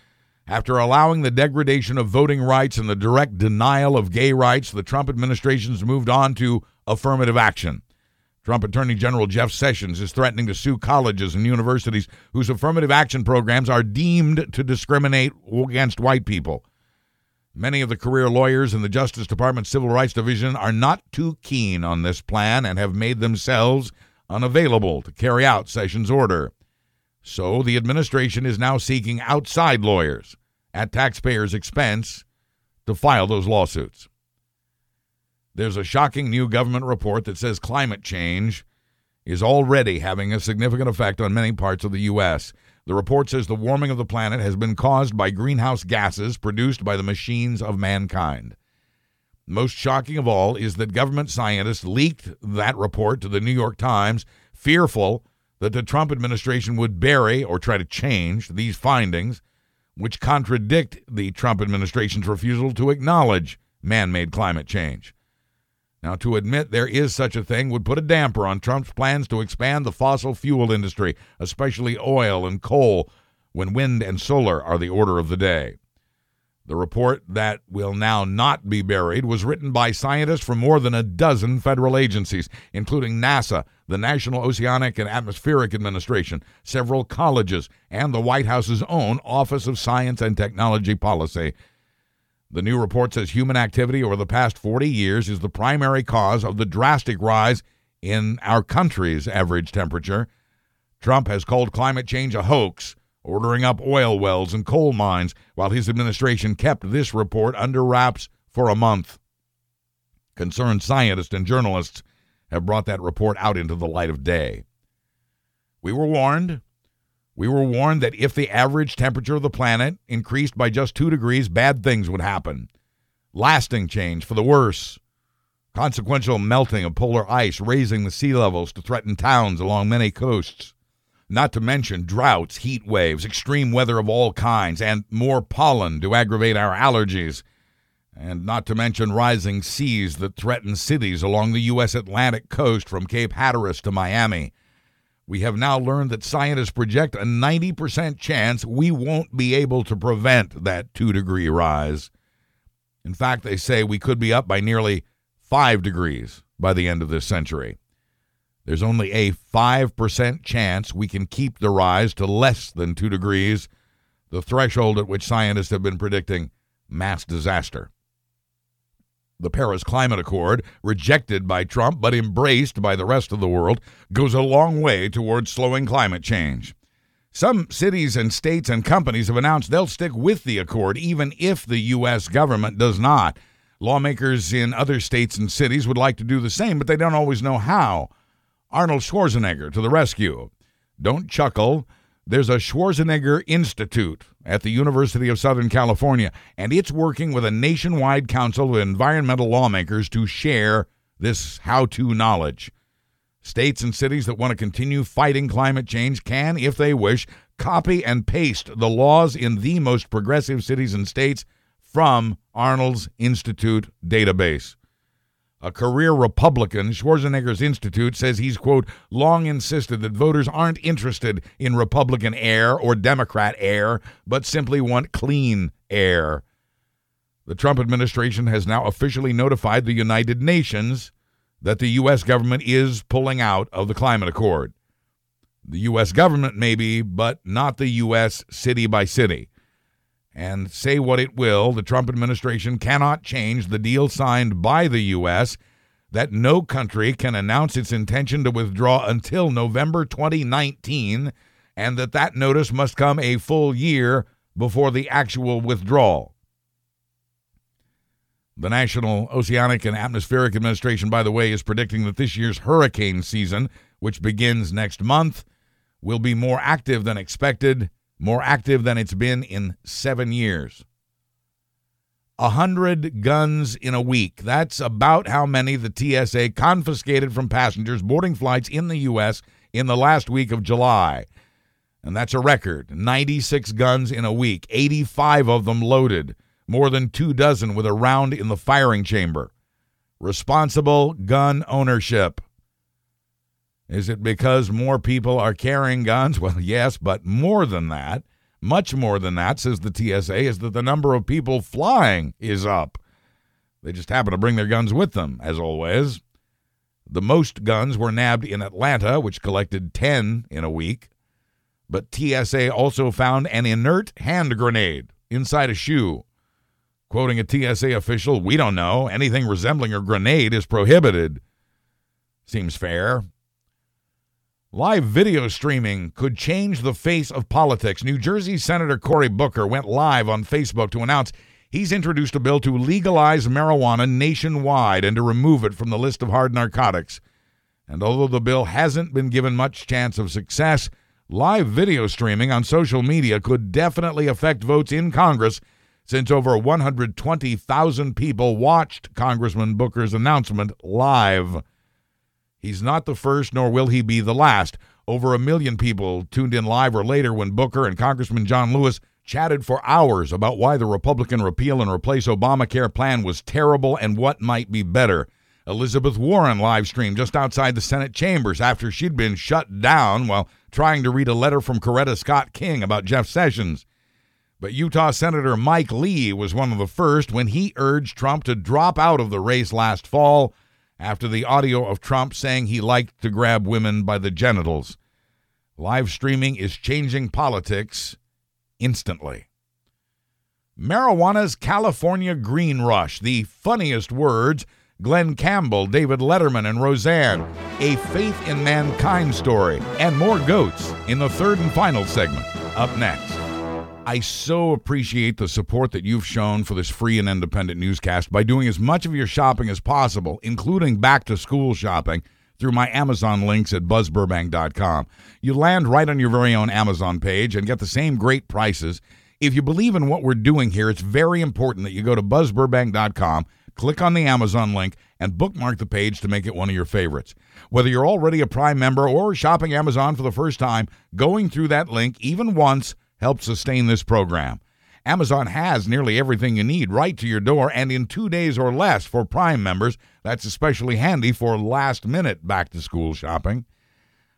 After allowing the degradation of voting rights and the direct denial of gay rights, the Trump administration's moved on to affirmative action. Trump Attorney General Jeff Sessions is threatening to sue colleges and universities whose affirmative action programs are deemed to discriminate against white people. Many of the career lawyers in the Justice Department Civil Rights Division are not too keen on this plan and have made themselves unavailable to carry out Sessions' order. So the administration is now seeking outside lawyers at taxpayers' expense to file those lawsuits. There's a shocking new government report that says climate change is already having a significant effect on many parts of the U.S. The report says the warming of the planet has been caused by greenhouse gases produced by the machines of mankind. Most shocking of all is that government scientists leaked that report to the New York Times, fearful that the Trump administration would bury or try to change these findings, which contradict the Trump administration's refusal to acknowledge man made climate change. Now, to admit there is such a thing would put a damper on Trump's plans to expand the fossil fuel industry, especially oil and coal, when wind and solar are the order of the day. The report that will now not be buried was written by scientists from more than a dozen federal agencies, including NASA, the National Oceanic and Atmospheric Administration, several colleges, and the White House's own Office of Science and Technology Policy. The new report says human activity over the past 40 years is the primary cause of the drastic rise in our country's average temperature. Trump has called climate change a hoax ordering up oil wells and coal mines, while his administration kept this report under wraps for a month. Concerned scientists and journalists have brought that report out into the light of day. We were warned. We were warned that if the average temperature of the planet increased by just two degrees, bad things would happen. Lasting change for the worse. Consequential melting of polar ice, raising the sea levels to threaten towns along many coasts not to mention droughts, heat waves, extreme weather of all kinds, and more pollen to aggravate our allergies, and not to mention rising seas that threaten cities along the U.S. Atlantic coast from Cape Hatteras to Miami. We have now learned that scientists project a 90% chance we won't be able to prevent that 2 degree rise. In fact, they say we could be up by nearly 5 degrees by the end of this century. There's only a 5% chance we can keep the rise to less than 2 degrees, the threshold at which scientists have been predicting mass disaster. The Paris Climate Accord, rejected by Trump but embraced by the rest of the world, goes a long way towards slowing climate change. Some cities and states and companies have announced they'll stick with the accord even if the U.S. government does not. Lawmakers in other states and cities would like to do the same, but they don't always know how. Arnold Schwarzenegger to the rescue. Don't chuckle. There's a Schwarzenegger Institute at the University of Southern California, and it's working with a nationwide council of environmental lawmakers to share this how to knowledge. States and cities that want to continue fighting climate change can, if they wish, copy and paste the laws in the most progressive cities and states from Arnold's Institute database. A career Republican, Schwarzenegger's Institute says he's, quote, long insisted that voters aren't interested in Republican air or Democrat air, but simply want clean air. The Trump administration has now officially notified the United Nations that the U.S. government is pulling out of the climate accord. The U.S. government, maybe, but not the U.S. city by city. And say what it will, the Trump administration cannot change the deal signed by the U.S. that no country can announce its intention to withdraw until November 2019, and that that notice must come a full year before the actual withdrawal. The National Oceanic and Atmospheric Administration, by the way, is predicting that this year's hurricane season, which begins next month, will be more active than expected more active than it's been in seven years. A hundred guns in a week. That's about how many the TSA confiscated from passengers boarding flights in the U.S. in the last week of July. And that's a record 96 guns in a week, 85 of them loaded, more than two dozen with a round in the firing chamber. Responsible gun ownership. Is it because more people are carrying guns? <laughs> Well, yes, but more than that, much more than that, says the TSA, is that the number of people flying is up. They just happen to bring their guns with them, as always. The most guns were nabbed in Atlanta, which collected 10 in a week. But TSA also found an inert hand grenade inside a shoe. Quoting a TSA official, we don't know. Anything resembling a grenade is prohibited. Seems fair. Live video streaming could change the face of politics. New Jersey Senator Cory Booker went live on Facebook to announce he's introduced a bill to legalize marijuana nationwide and to remove it from the list of hard narcotics. And although the bill hasn't been given much chance of success, live video streaming on social media could definitely affect votes in Congress since over 120,000 people watched Congressman Booker's announcement live. He's not the first, nor will he be the last. Over a million people tuned in live or later when Booker and Congressman John Lewis chatted for hours about why the Republican repeal and replace Obamacare plan was terrible and what might be better. Elizabeth Warren live streamed just outside the Senate chambers after she'd been shut down while trying to read a letter from Coretta Scott King about Jeff Sessions. But Utah Senator Mike Lee was one of the first when he urged Trump to drop out of the race last fall after the audio of Trump saying he liked to grab women by the genitals. Live streaming is changing politics instantly. Marijuana's California Green Rush, the funniest words. Glen Campbell, David Letterman, and Roseanne, a faith in mankind story, and more goats in the third and final segment. Up next. I so appreciate the support that you've shown for this free and independent newscast by doing as much of your shopping as possible, including back to school shopping, through my Amazon links at buzzburbank.com. You land right on your very own Amazon page and get the same great prices. If you believe in what we're doing here, it's very important that you go to buzzburbank.com, click on the Amazon link, and bookmark the page to make it one of your favorites. Whether you're already a Prime member or shopping Amazon for the first time, going through that link even once help sustain this program. Amazon has nearly everything you need right to your door and in two days or less for Prime members. That's especially handy for last minute back to school shopping.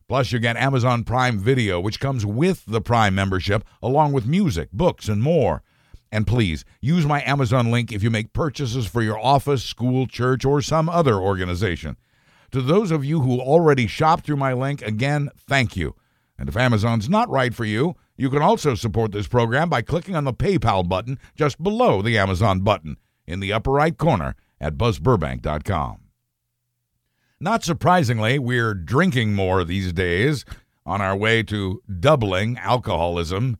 Plus, you get Amazon Prime Video, which comes with the Prime membership, along with music, books, and more. And please use my Amazon link if you make purchases for your office, school, church, or some other organization. To those of you who already shop through my link, again, thank you. And if Amazon's not right for you, you can also support this program by clicking on the PayPal button just below the Amazon button in the upper right corner at buzzburbank.com. Not surprisingly, we're drinking more these days on our way to doubling alcoholism.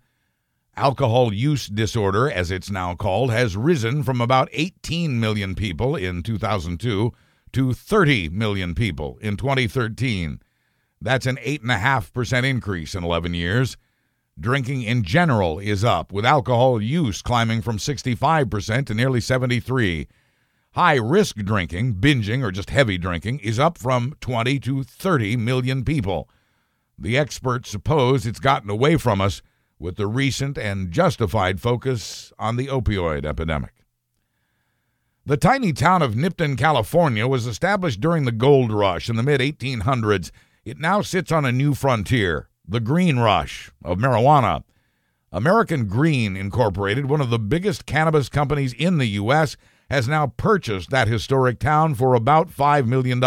Alcohol use disorder, as it's now called, has risen from about 18 million people in 2002 to 30 million people in 2013. That's an 8.5% increase in 11 years. Drinking in general is up, with alcohol use climbing from 65% to nearly 73. High risk drinking, binging or just heavy drinking is up from 20 to 30 million people. The experts suppose it's gotten away from us with the recent and justified focus on the opioid epidemic. The tiny town of Nipton, California was established during the gold rush in the mid 1800s. It now sits on a new frontier the green rush of marijuana. American Green Incorporated, one of the biggest cannabis companies in the U.S., has now purchased that historic town for about $5 million.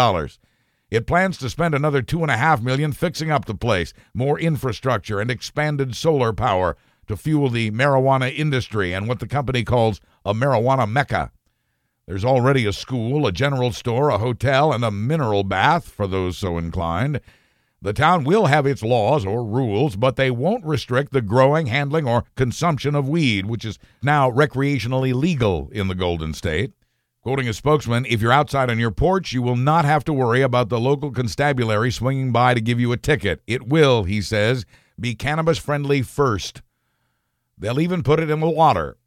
It plans to spend another 2.5 million fixing up the place, more infrastructure, and expanded solar power to fuel the marijuana industry and what the company calls a marijuana mecca. There's already a school, a general store, a hotel, and a mineral bath for those so inclined. The town will have its laws or rules, but they won't restrict the growing, handling, or consumption of weed, which is now recreationally legal in the Golden State. Quoting a spokesman, if you're outside on your porch, you will not have to worry about the local constabulary swinging by to give you a ticket. It will, he says, be cannabis friendly first. They'll even put it in the water,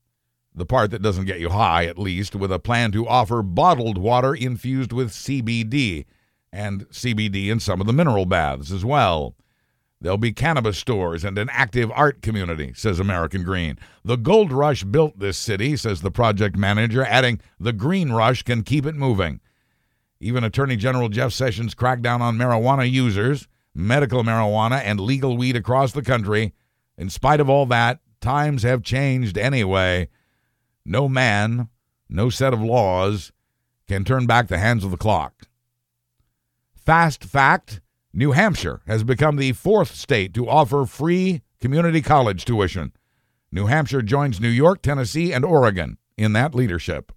the part that doesn't get you high, at least, with a plan to offer bottled water infused with CBD and CBD in some of the mineral baths as well. There'll be cannabis stores and an active art community, says American Green. The gold rush built this city, says the project manager, adding, the green rush can keep it moving. Even Attorney General Jeff Sessions crackdown on marijuana users, medical marijuana, and legal weed across the country. In spite of all that, times have changed anyway. No man, no set of laws can turn back the hands of the clock. Fast fact New Hampshire has become the fourth state to offer free community college tuition. New Hampshire joins New York, Tennessee, and Oregon in that leadership.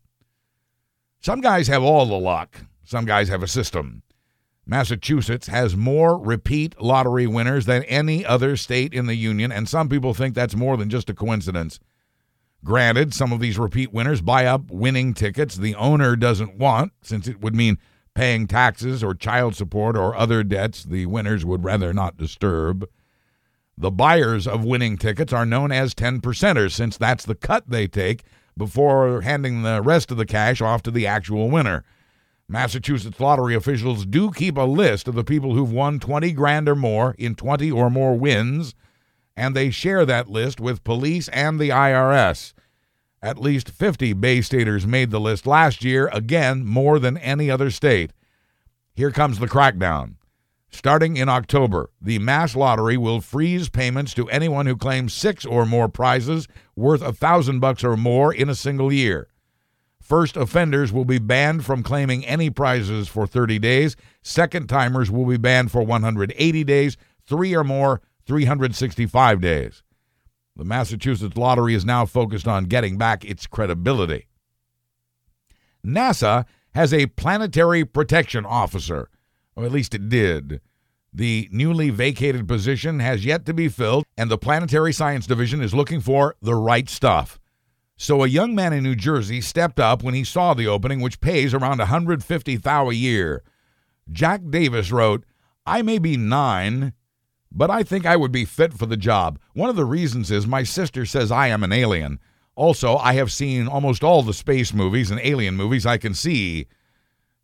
Some guys have all the luck, some guys have a system. Massachusetts has more repeat lottery winners than any other state in the union, and some people think that's more than just a coincidence. Granted, some of these repeat winners buy up winning tickets the owner doesn't want, since it would mean paying taxes or child support or other debts the winners would rather not disturb. The buyers of winning tickets are known as 10 percenters, since that's the cut they take before handing the rest of the cash off to the actual winner. Massachusetts lottery officials do keep a list of the people who've won 20 grand or more in 20 or more wins, and they share that list with police and the IRS. At least 50 Bay Staters made the list last year, again, more than any other state. Here comes the crackdown. Starting in October, the mass lottery will freeze payments to anyone who claims six or more prizes worth a thousand bucks or more in a single year. First offenders will be banned from claiming any prizes for 30 days. Second timers will be banned for 180 days. Three or more, 365 days. The Massachusetts lottery is now focused on getting back its credibility. NASA has a planetary protection officer or at least it did. The newly vacated position has yet to be filled, and the Planetary Science Division is looking for the right stuff. So a young man in New Jersey stepped up when he saw the opening, which pays around 150 thou a year. Jack Davis wrote, I may be nine, but I think I would be fit for the job. One of the reasons is my sister says I am an alien. Also, I have seen almost all the space movies and alien movies I can see.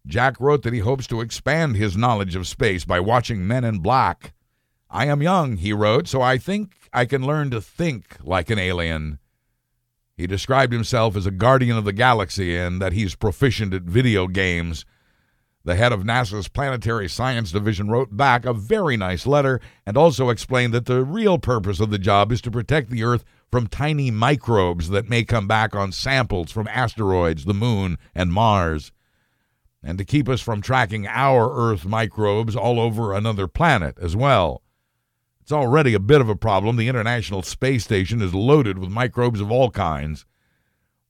Jack wrote that he hopes to expand his knowledge of space by watching Men in Black. I am young, he wrote, so I think I can learn to think like an alien. He described himself as a guardian of the galaxy and that he's proficient at video games. The head of NASA's Planetary Science Division wrote back a very nice letter and also explained that the real purpose of the job is to protect the Earth from tiny microbes that may come back on samples from asteroids, the Moon, and Mars and to keep us from tracking our Earth microbes all over another planet as well. It's already a bit of a problem. The International Space Station is loaded with microbes of all kinds.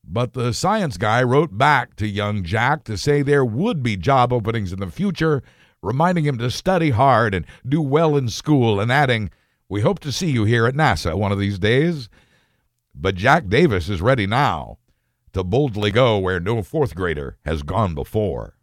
But the science guy wrote back to young Jack to say there would be job openings in the future, reminding him to study hard and do well in school, and adding, We hope to see you here at NASA one of these days. But Jack Davis is ready now to boldly go where no fourth grader has gone before.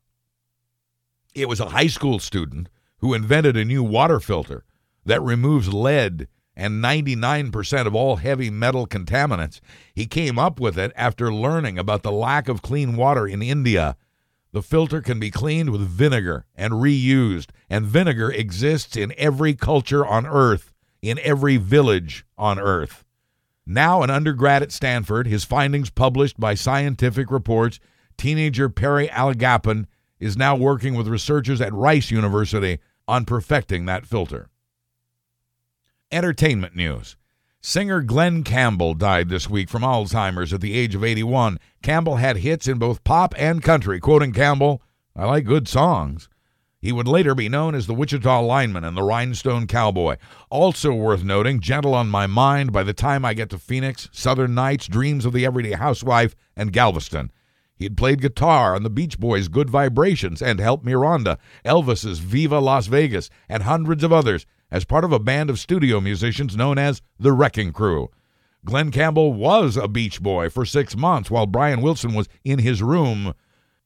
It was a high school student who invented a new water filter that removes lead and 99% of all heavy metal contaminants. He came up with it after learning about the lack of clean water in India. The filter can be cleaned with vinegar and reused, and vinegar exists in every culture on earth, in every village on earth. Now an undergrad at Stanford, his findings published by Scientific Reports, teenager Perry Alagappan is now working with researchers at Rice University on perfecting that filter. Entertainment news. Singer Glen Campbell died this week from Alzheimer's at the age of 81. Campbell had hits in both pop and country. Quoting Campbell, I like good songs. He would later be known as the Wichita Lineman and the Rhinestone Cowboy. Also worth noting, Gentle on My Mind, By the Time I Get to Phoenix, Southern Nights, Dreams of the Everyday Housewife, and Galveston. He had played guitar on the Beach Boys' Good Vibrations and Help Me Rhonda, Elvis's Viva Las Vegas, and hundreds of others as part of a band of studio musicians known as the Wrecking Crew. Glen Campbell was a Beach Boy for six months while Brian Wilson was in his room,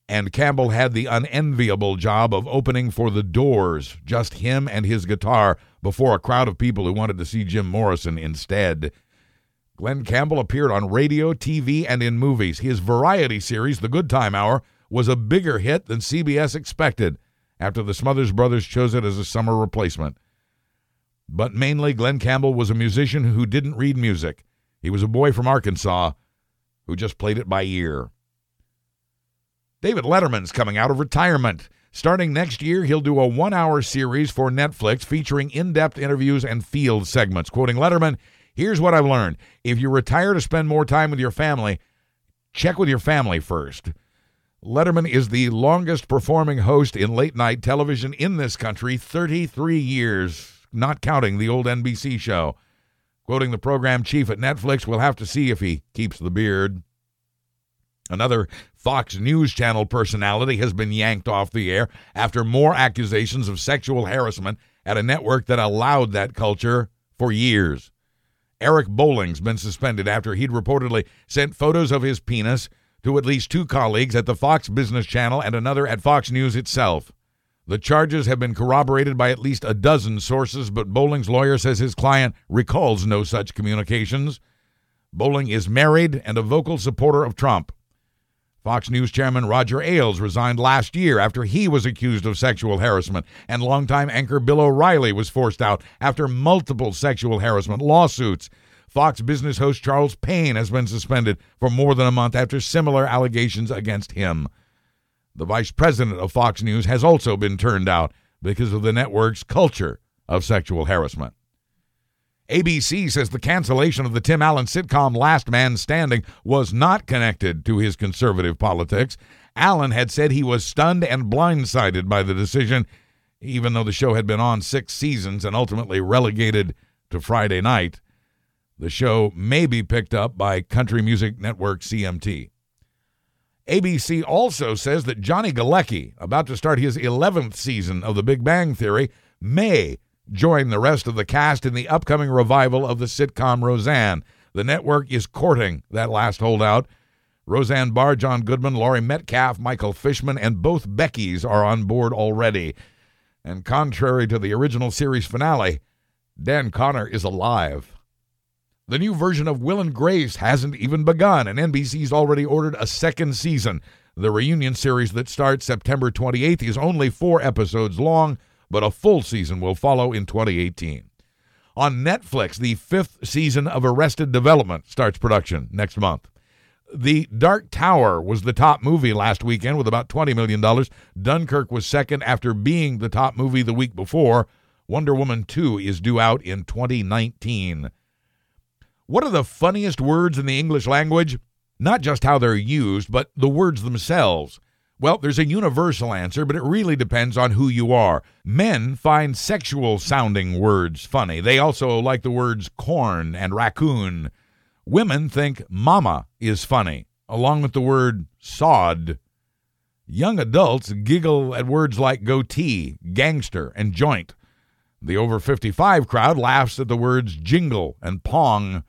and Campbell had the unenviable job of opening for the Doors, just him and his guitar, before a crowd of people who wanted to see Jim Morrison instead. Glen Campbell appeared on radio, TV, and in movies. His variety series, The Good Time Hour, was a bigger hit than CBS expected after the Smothers Brothers chose it as a summer replacement. But mainly, Glen Campbell was a musician who didn't read music. He was a boy from Arkansas who just played it by ear. David Letterman's coming out of retirement. Starting next year, he'll do a one hour series for Netflix featuring in depth interviews and field segments. Quoting Letterman, here's what I've learned. If you retire to spend more time with your family, check with your family first. Letterman is the longest performing host in late night television in this country 33 years, not counting the old NBC show. Quoting the program chief at Netflix, we'll have to see if he keeps the beard. Another Fox News Channel personality has been yanked off the air after more accusations of sexual harassment at a network that allowed that culture for years. Eric Bolling's been suspended after he'd reportedly sent photos of his penis to at least two colleagues at the Fox Business Channel and another at Fox News itself. The charges have been corroborated by at least a dozen sources, but Bolling's lawyer says his client recalls no such communications. Bolling is married and a vocal supporter of Trump. Fox News chairman Roger Ailes resigned last year after he was accused of sexual harassment, and longtime anchor Bill O'Reilly was forced out after multiple sexual harassment lawsuits. Fox business host Charles Payne has been suspended for more than a month after similar allegations against him. The vice president of Fox News has also been turned out because of the network's culture of sexual harassment. ABC says the cancellation of the Tim Allen sitcom Last Man Standing was not connected to his conservative politics. Allen had said he was stunned and blindsided by the decision, even though the show had been on six seasons and ultimately relegated to Friday night. The show may be picked up by Country Music Network CMT. ABC also says that Johnny Galecki, about to start his 11th season of The Big Bang Theory, may join the rest of the cast in the upcoming revival of the sitcom Roseanne. The network is courting that last holdout. Roseanne Barr, John Goodman, Laurie Metcalf, Michael Fishman, and both Beckys are on board already. And contrary to the original series finale, Dan Connor is alive. The new version of Will and Grace hasn't even begun, and NBC's already ordered a second season. The reunion series that starts September 28th is only four episodes long but a full season will follow in 2018. On Netflix, the fifth season of Arrested Development starts production next month. The Dark Tower was the top movie last weekend with about $20 million. Dunkirk was second after being the top movie the week before. Wonder Woman 2 is due out in 2019. What are the funniest words in the English language? Not just how they're used, but the words themselves. Well, there's a universal answer, but it really depends on who you are. Men find sexual sounding words funny. They also like the words corn and raccoon. Women think mama is funny, along with the word sod. Young adults giggle at words like goatee, gangster, and joint. The over 55 crowd laughs at the words jingle and pong.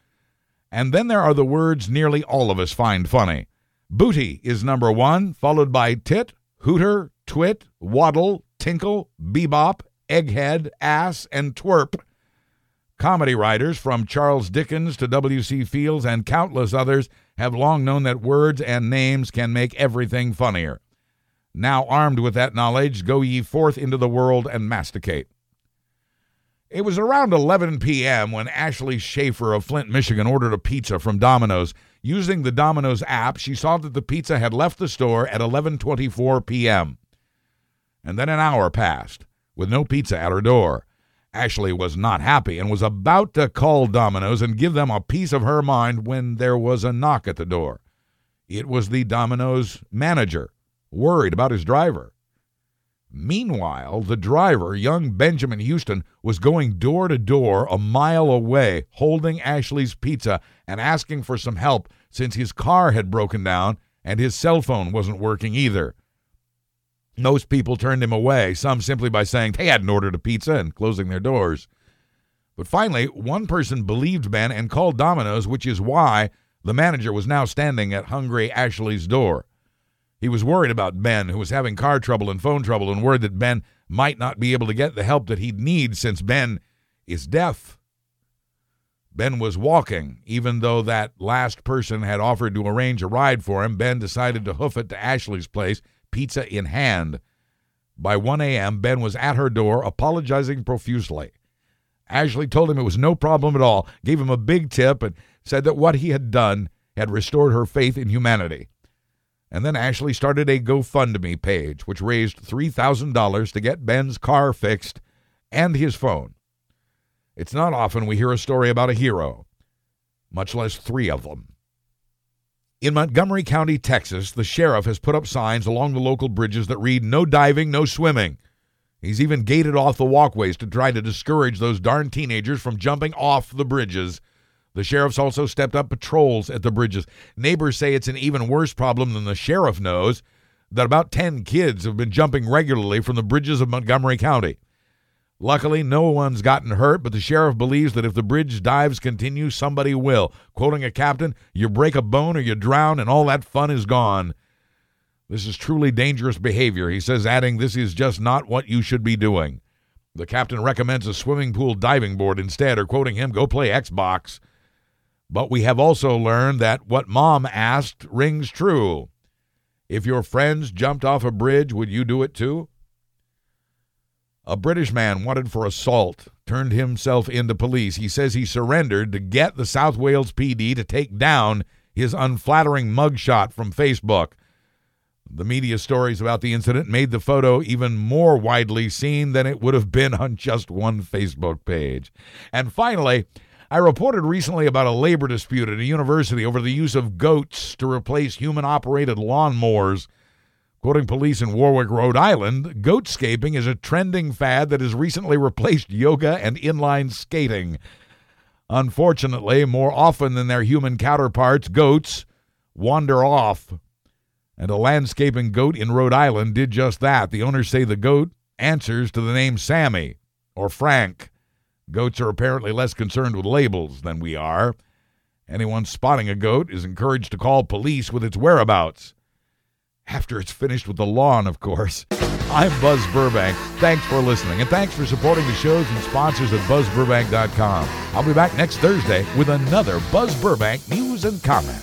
And then there are the words nearly all of us find funny. Booty is number one, followed by tit, hooter, twit, waddle, tinkle, bebop, egghead, ass, and twerp. Comedy writers from Charles Dickens to W.C. Fields and countless others have long known that words and names can make everything funnier. Now, armed with that knowledge, go ye forth into the world and masticate. It was around 11 p.m. when Ashley Schaefer of Flint, Michigan ordered a pizza from Domino's. Using the Domino's app, she saw that the pizza had left the store at 11:24 p.m. And then an hour passed with no pizza at her door. Ashley was not happy and was about to call Domino's and give them a piece of her mind when there was a knock at the door. It was the Domino's manager, worried about his driver. Meanwhile, the driver, young Benjamin Houston, was going door to door a mile away, holding Ashley's pizza and asking for some help since his car had broken down and his cell phone wasn't working either. Most people turned him away, some simply by saying they hadn't ordered a pizza and closing their doors. But finally, one person believed Ben and called Domino's, which is why the manager was now standing at hungry Ashley's door. He was worried about Ben, who was having car trouble and phone trouble, and worried that Ben might not be able to get the help that he'd need since Ben is deaf. Ben was walking, even though that last person had offered to arrange a ride for him. Ben decided to hoof it to Ashley's place, pizza in hand. By 1 a.m., Ben was at her door, apologizing profusely. Ashley told him it was no problem at all, gave him a big tip, and said that what he had done had restored her faith in humanity. And then Ashley started a GoFundMe page, which raised $3,000 to get Ben's car fixed and his phone. It's not often we hear a story about a hero, much less three of them. In Montgomery County, Texas, the sheriff has put up signs along the local bridges that read, No diving, no swimming. He's even gated off the walkways to try to discourage those darn teenagers from jumping off the bridges. The sheriff's also stepped up patrols at the bridges. Neighbors say it's an even worse problem than the sheriff knows that about 10 kids have been jumping regularly from the bridges of Montgomery County. Luckily, no one's gotten hurt, but the sheriff believes that if the bridge dives continue, somebody will. Quoting a captain, you break a bone or you drown, and all that fun is gone. This is truly dangerous behavior, he says, adding, This is just not what you should be doing. The captain recommends a swimming pool diving board instead, or quoting him, Go play Xbox. But we have also learned that what mom asked rings true. If your friends jumped off a bridge, would you do it too? A British man wanted for assault turned himself into police. He says he surrendered to get the South Wales PD to take down his unflattering mugshot from Facebook. The media stories about the incident made the photo even more widely seen than it would have been on just one Facebook page. And finally, I reported recently about a labor dispute at a university over the use of goats to replace human operated lawnmowers. Quoting police in Warwick, Rhode Island, goatscaping is a trending fad that has recently replaced yoga and inline skating. Unfortunately, more often than their human counterparts, goats wander off. And a landscaping goat in Rhode Island did just that. The owners say the goat answers to the name Sammy or Frank. Goats are apparently less concerned with labels than we are. Anyone spotting a goat is encouraged to call police with its whereabouts after it's finished with the lawn, of course. I'm Buzz Burbank. Thanks for listening, and thanks for supporting the shows and sponsors at BuzzBurbank.com. I'll be back next Thursday with another Buzz Burbank news and comment.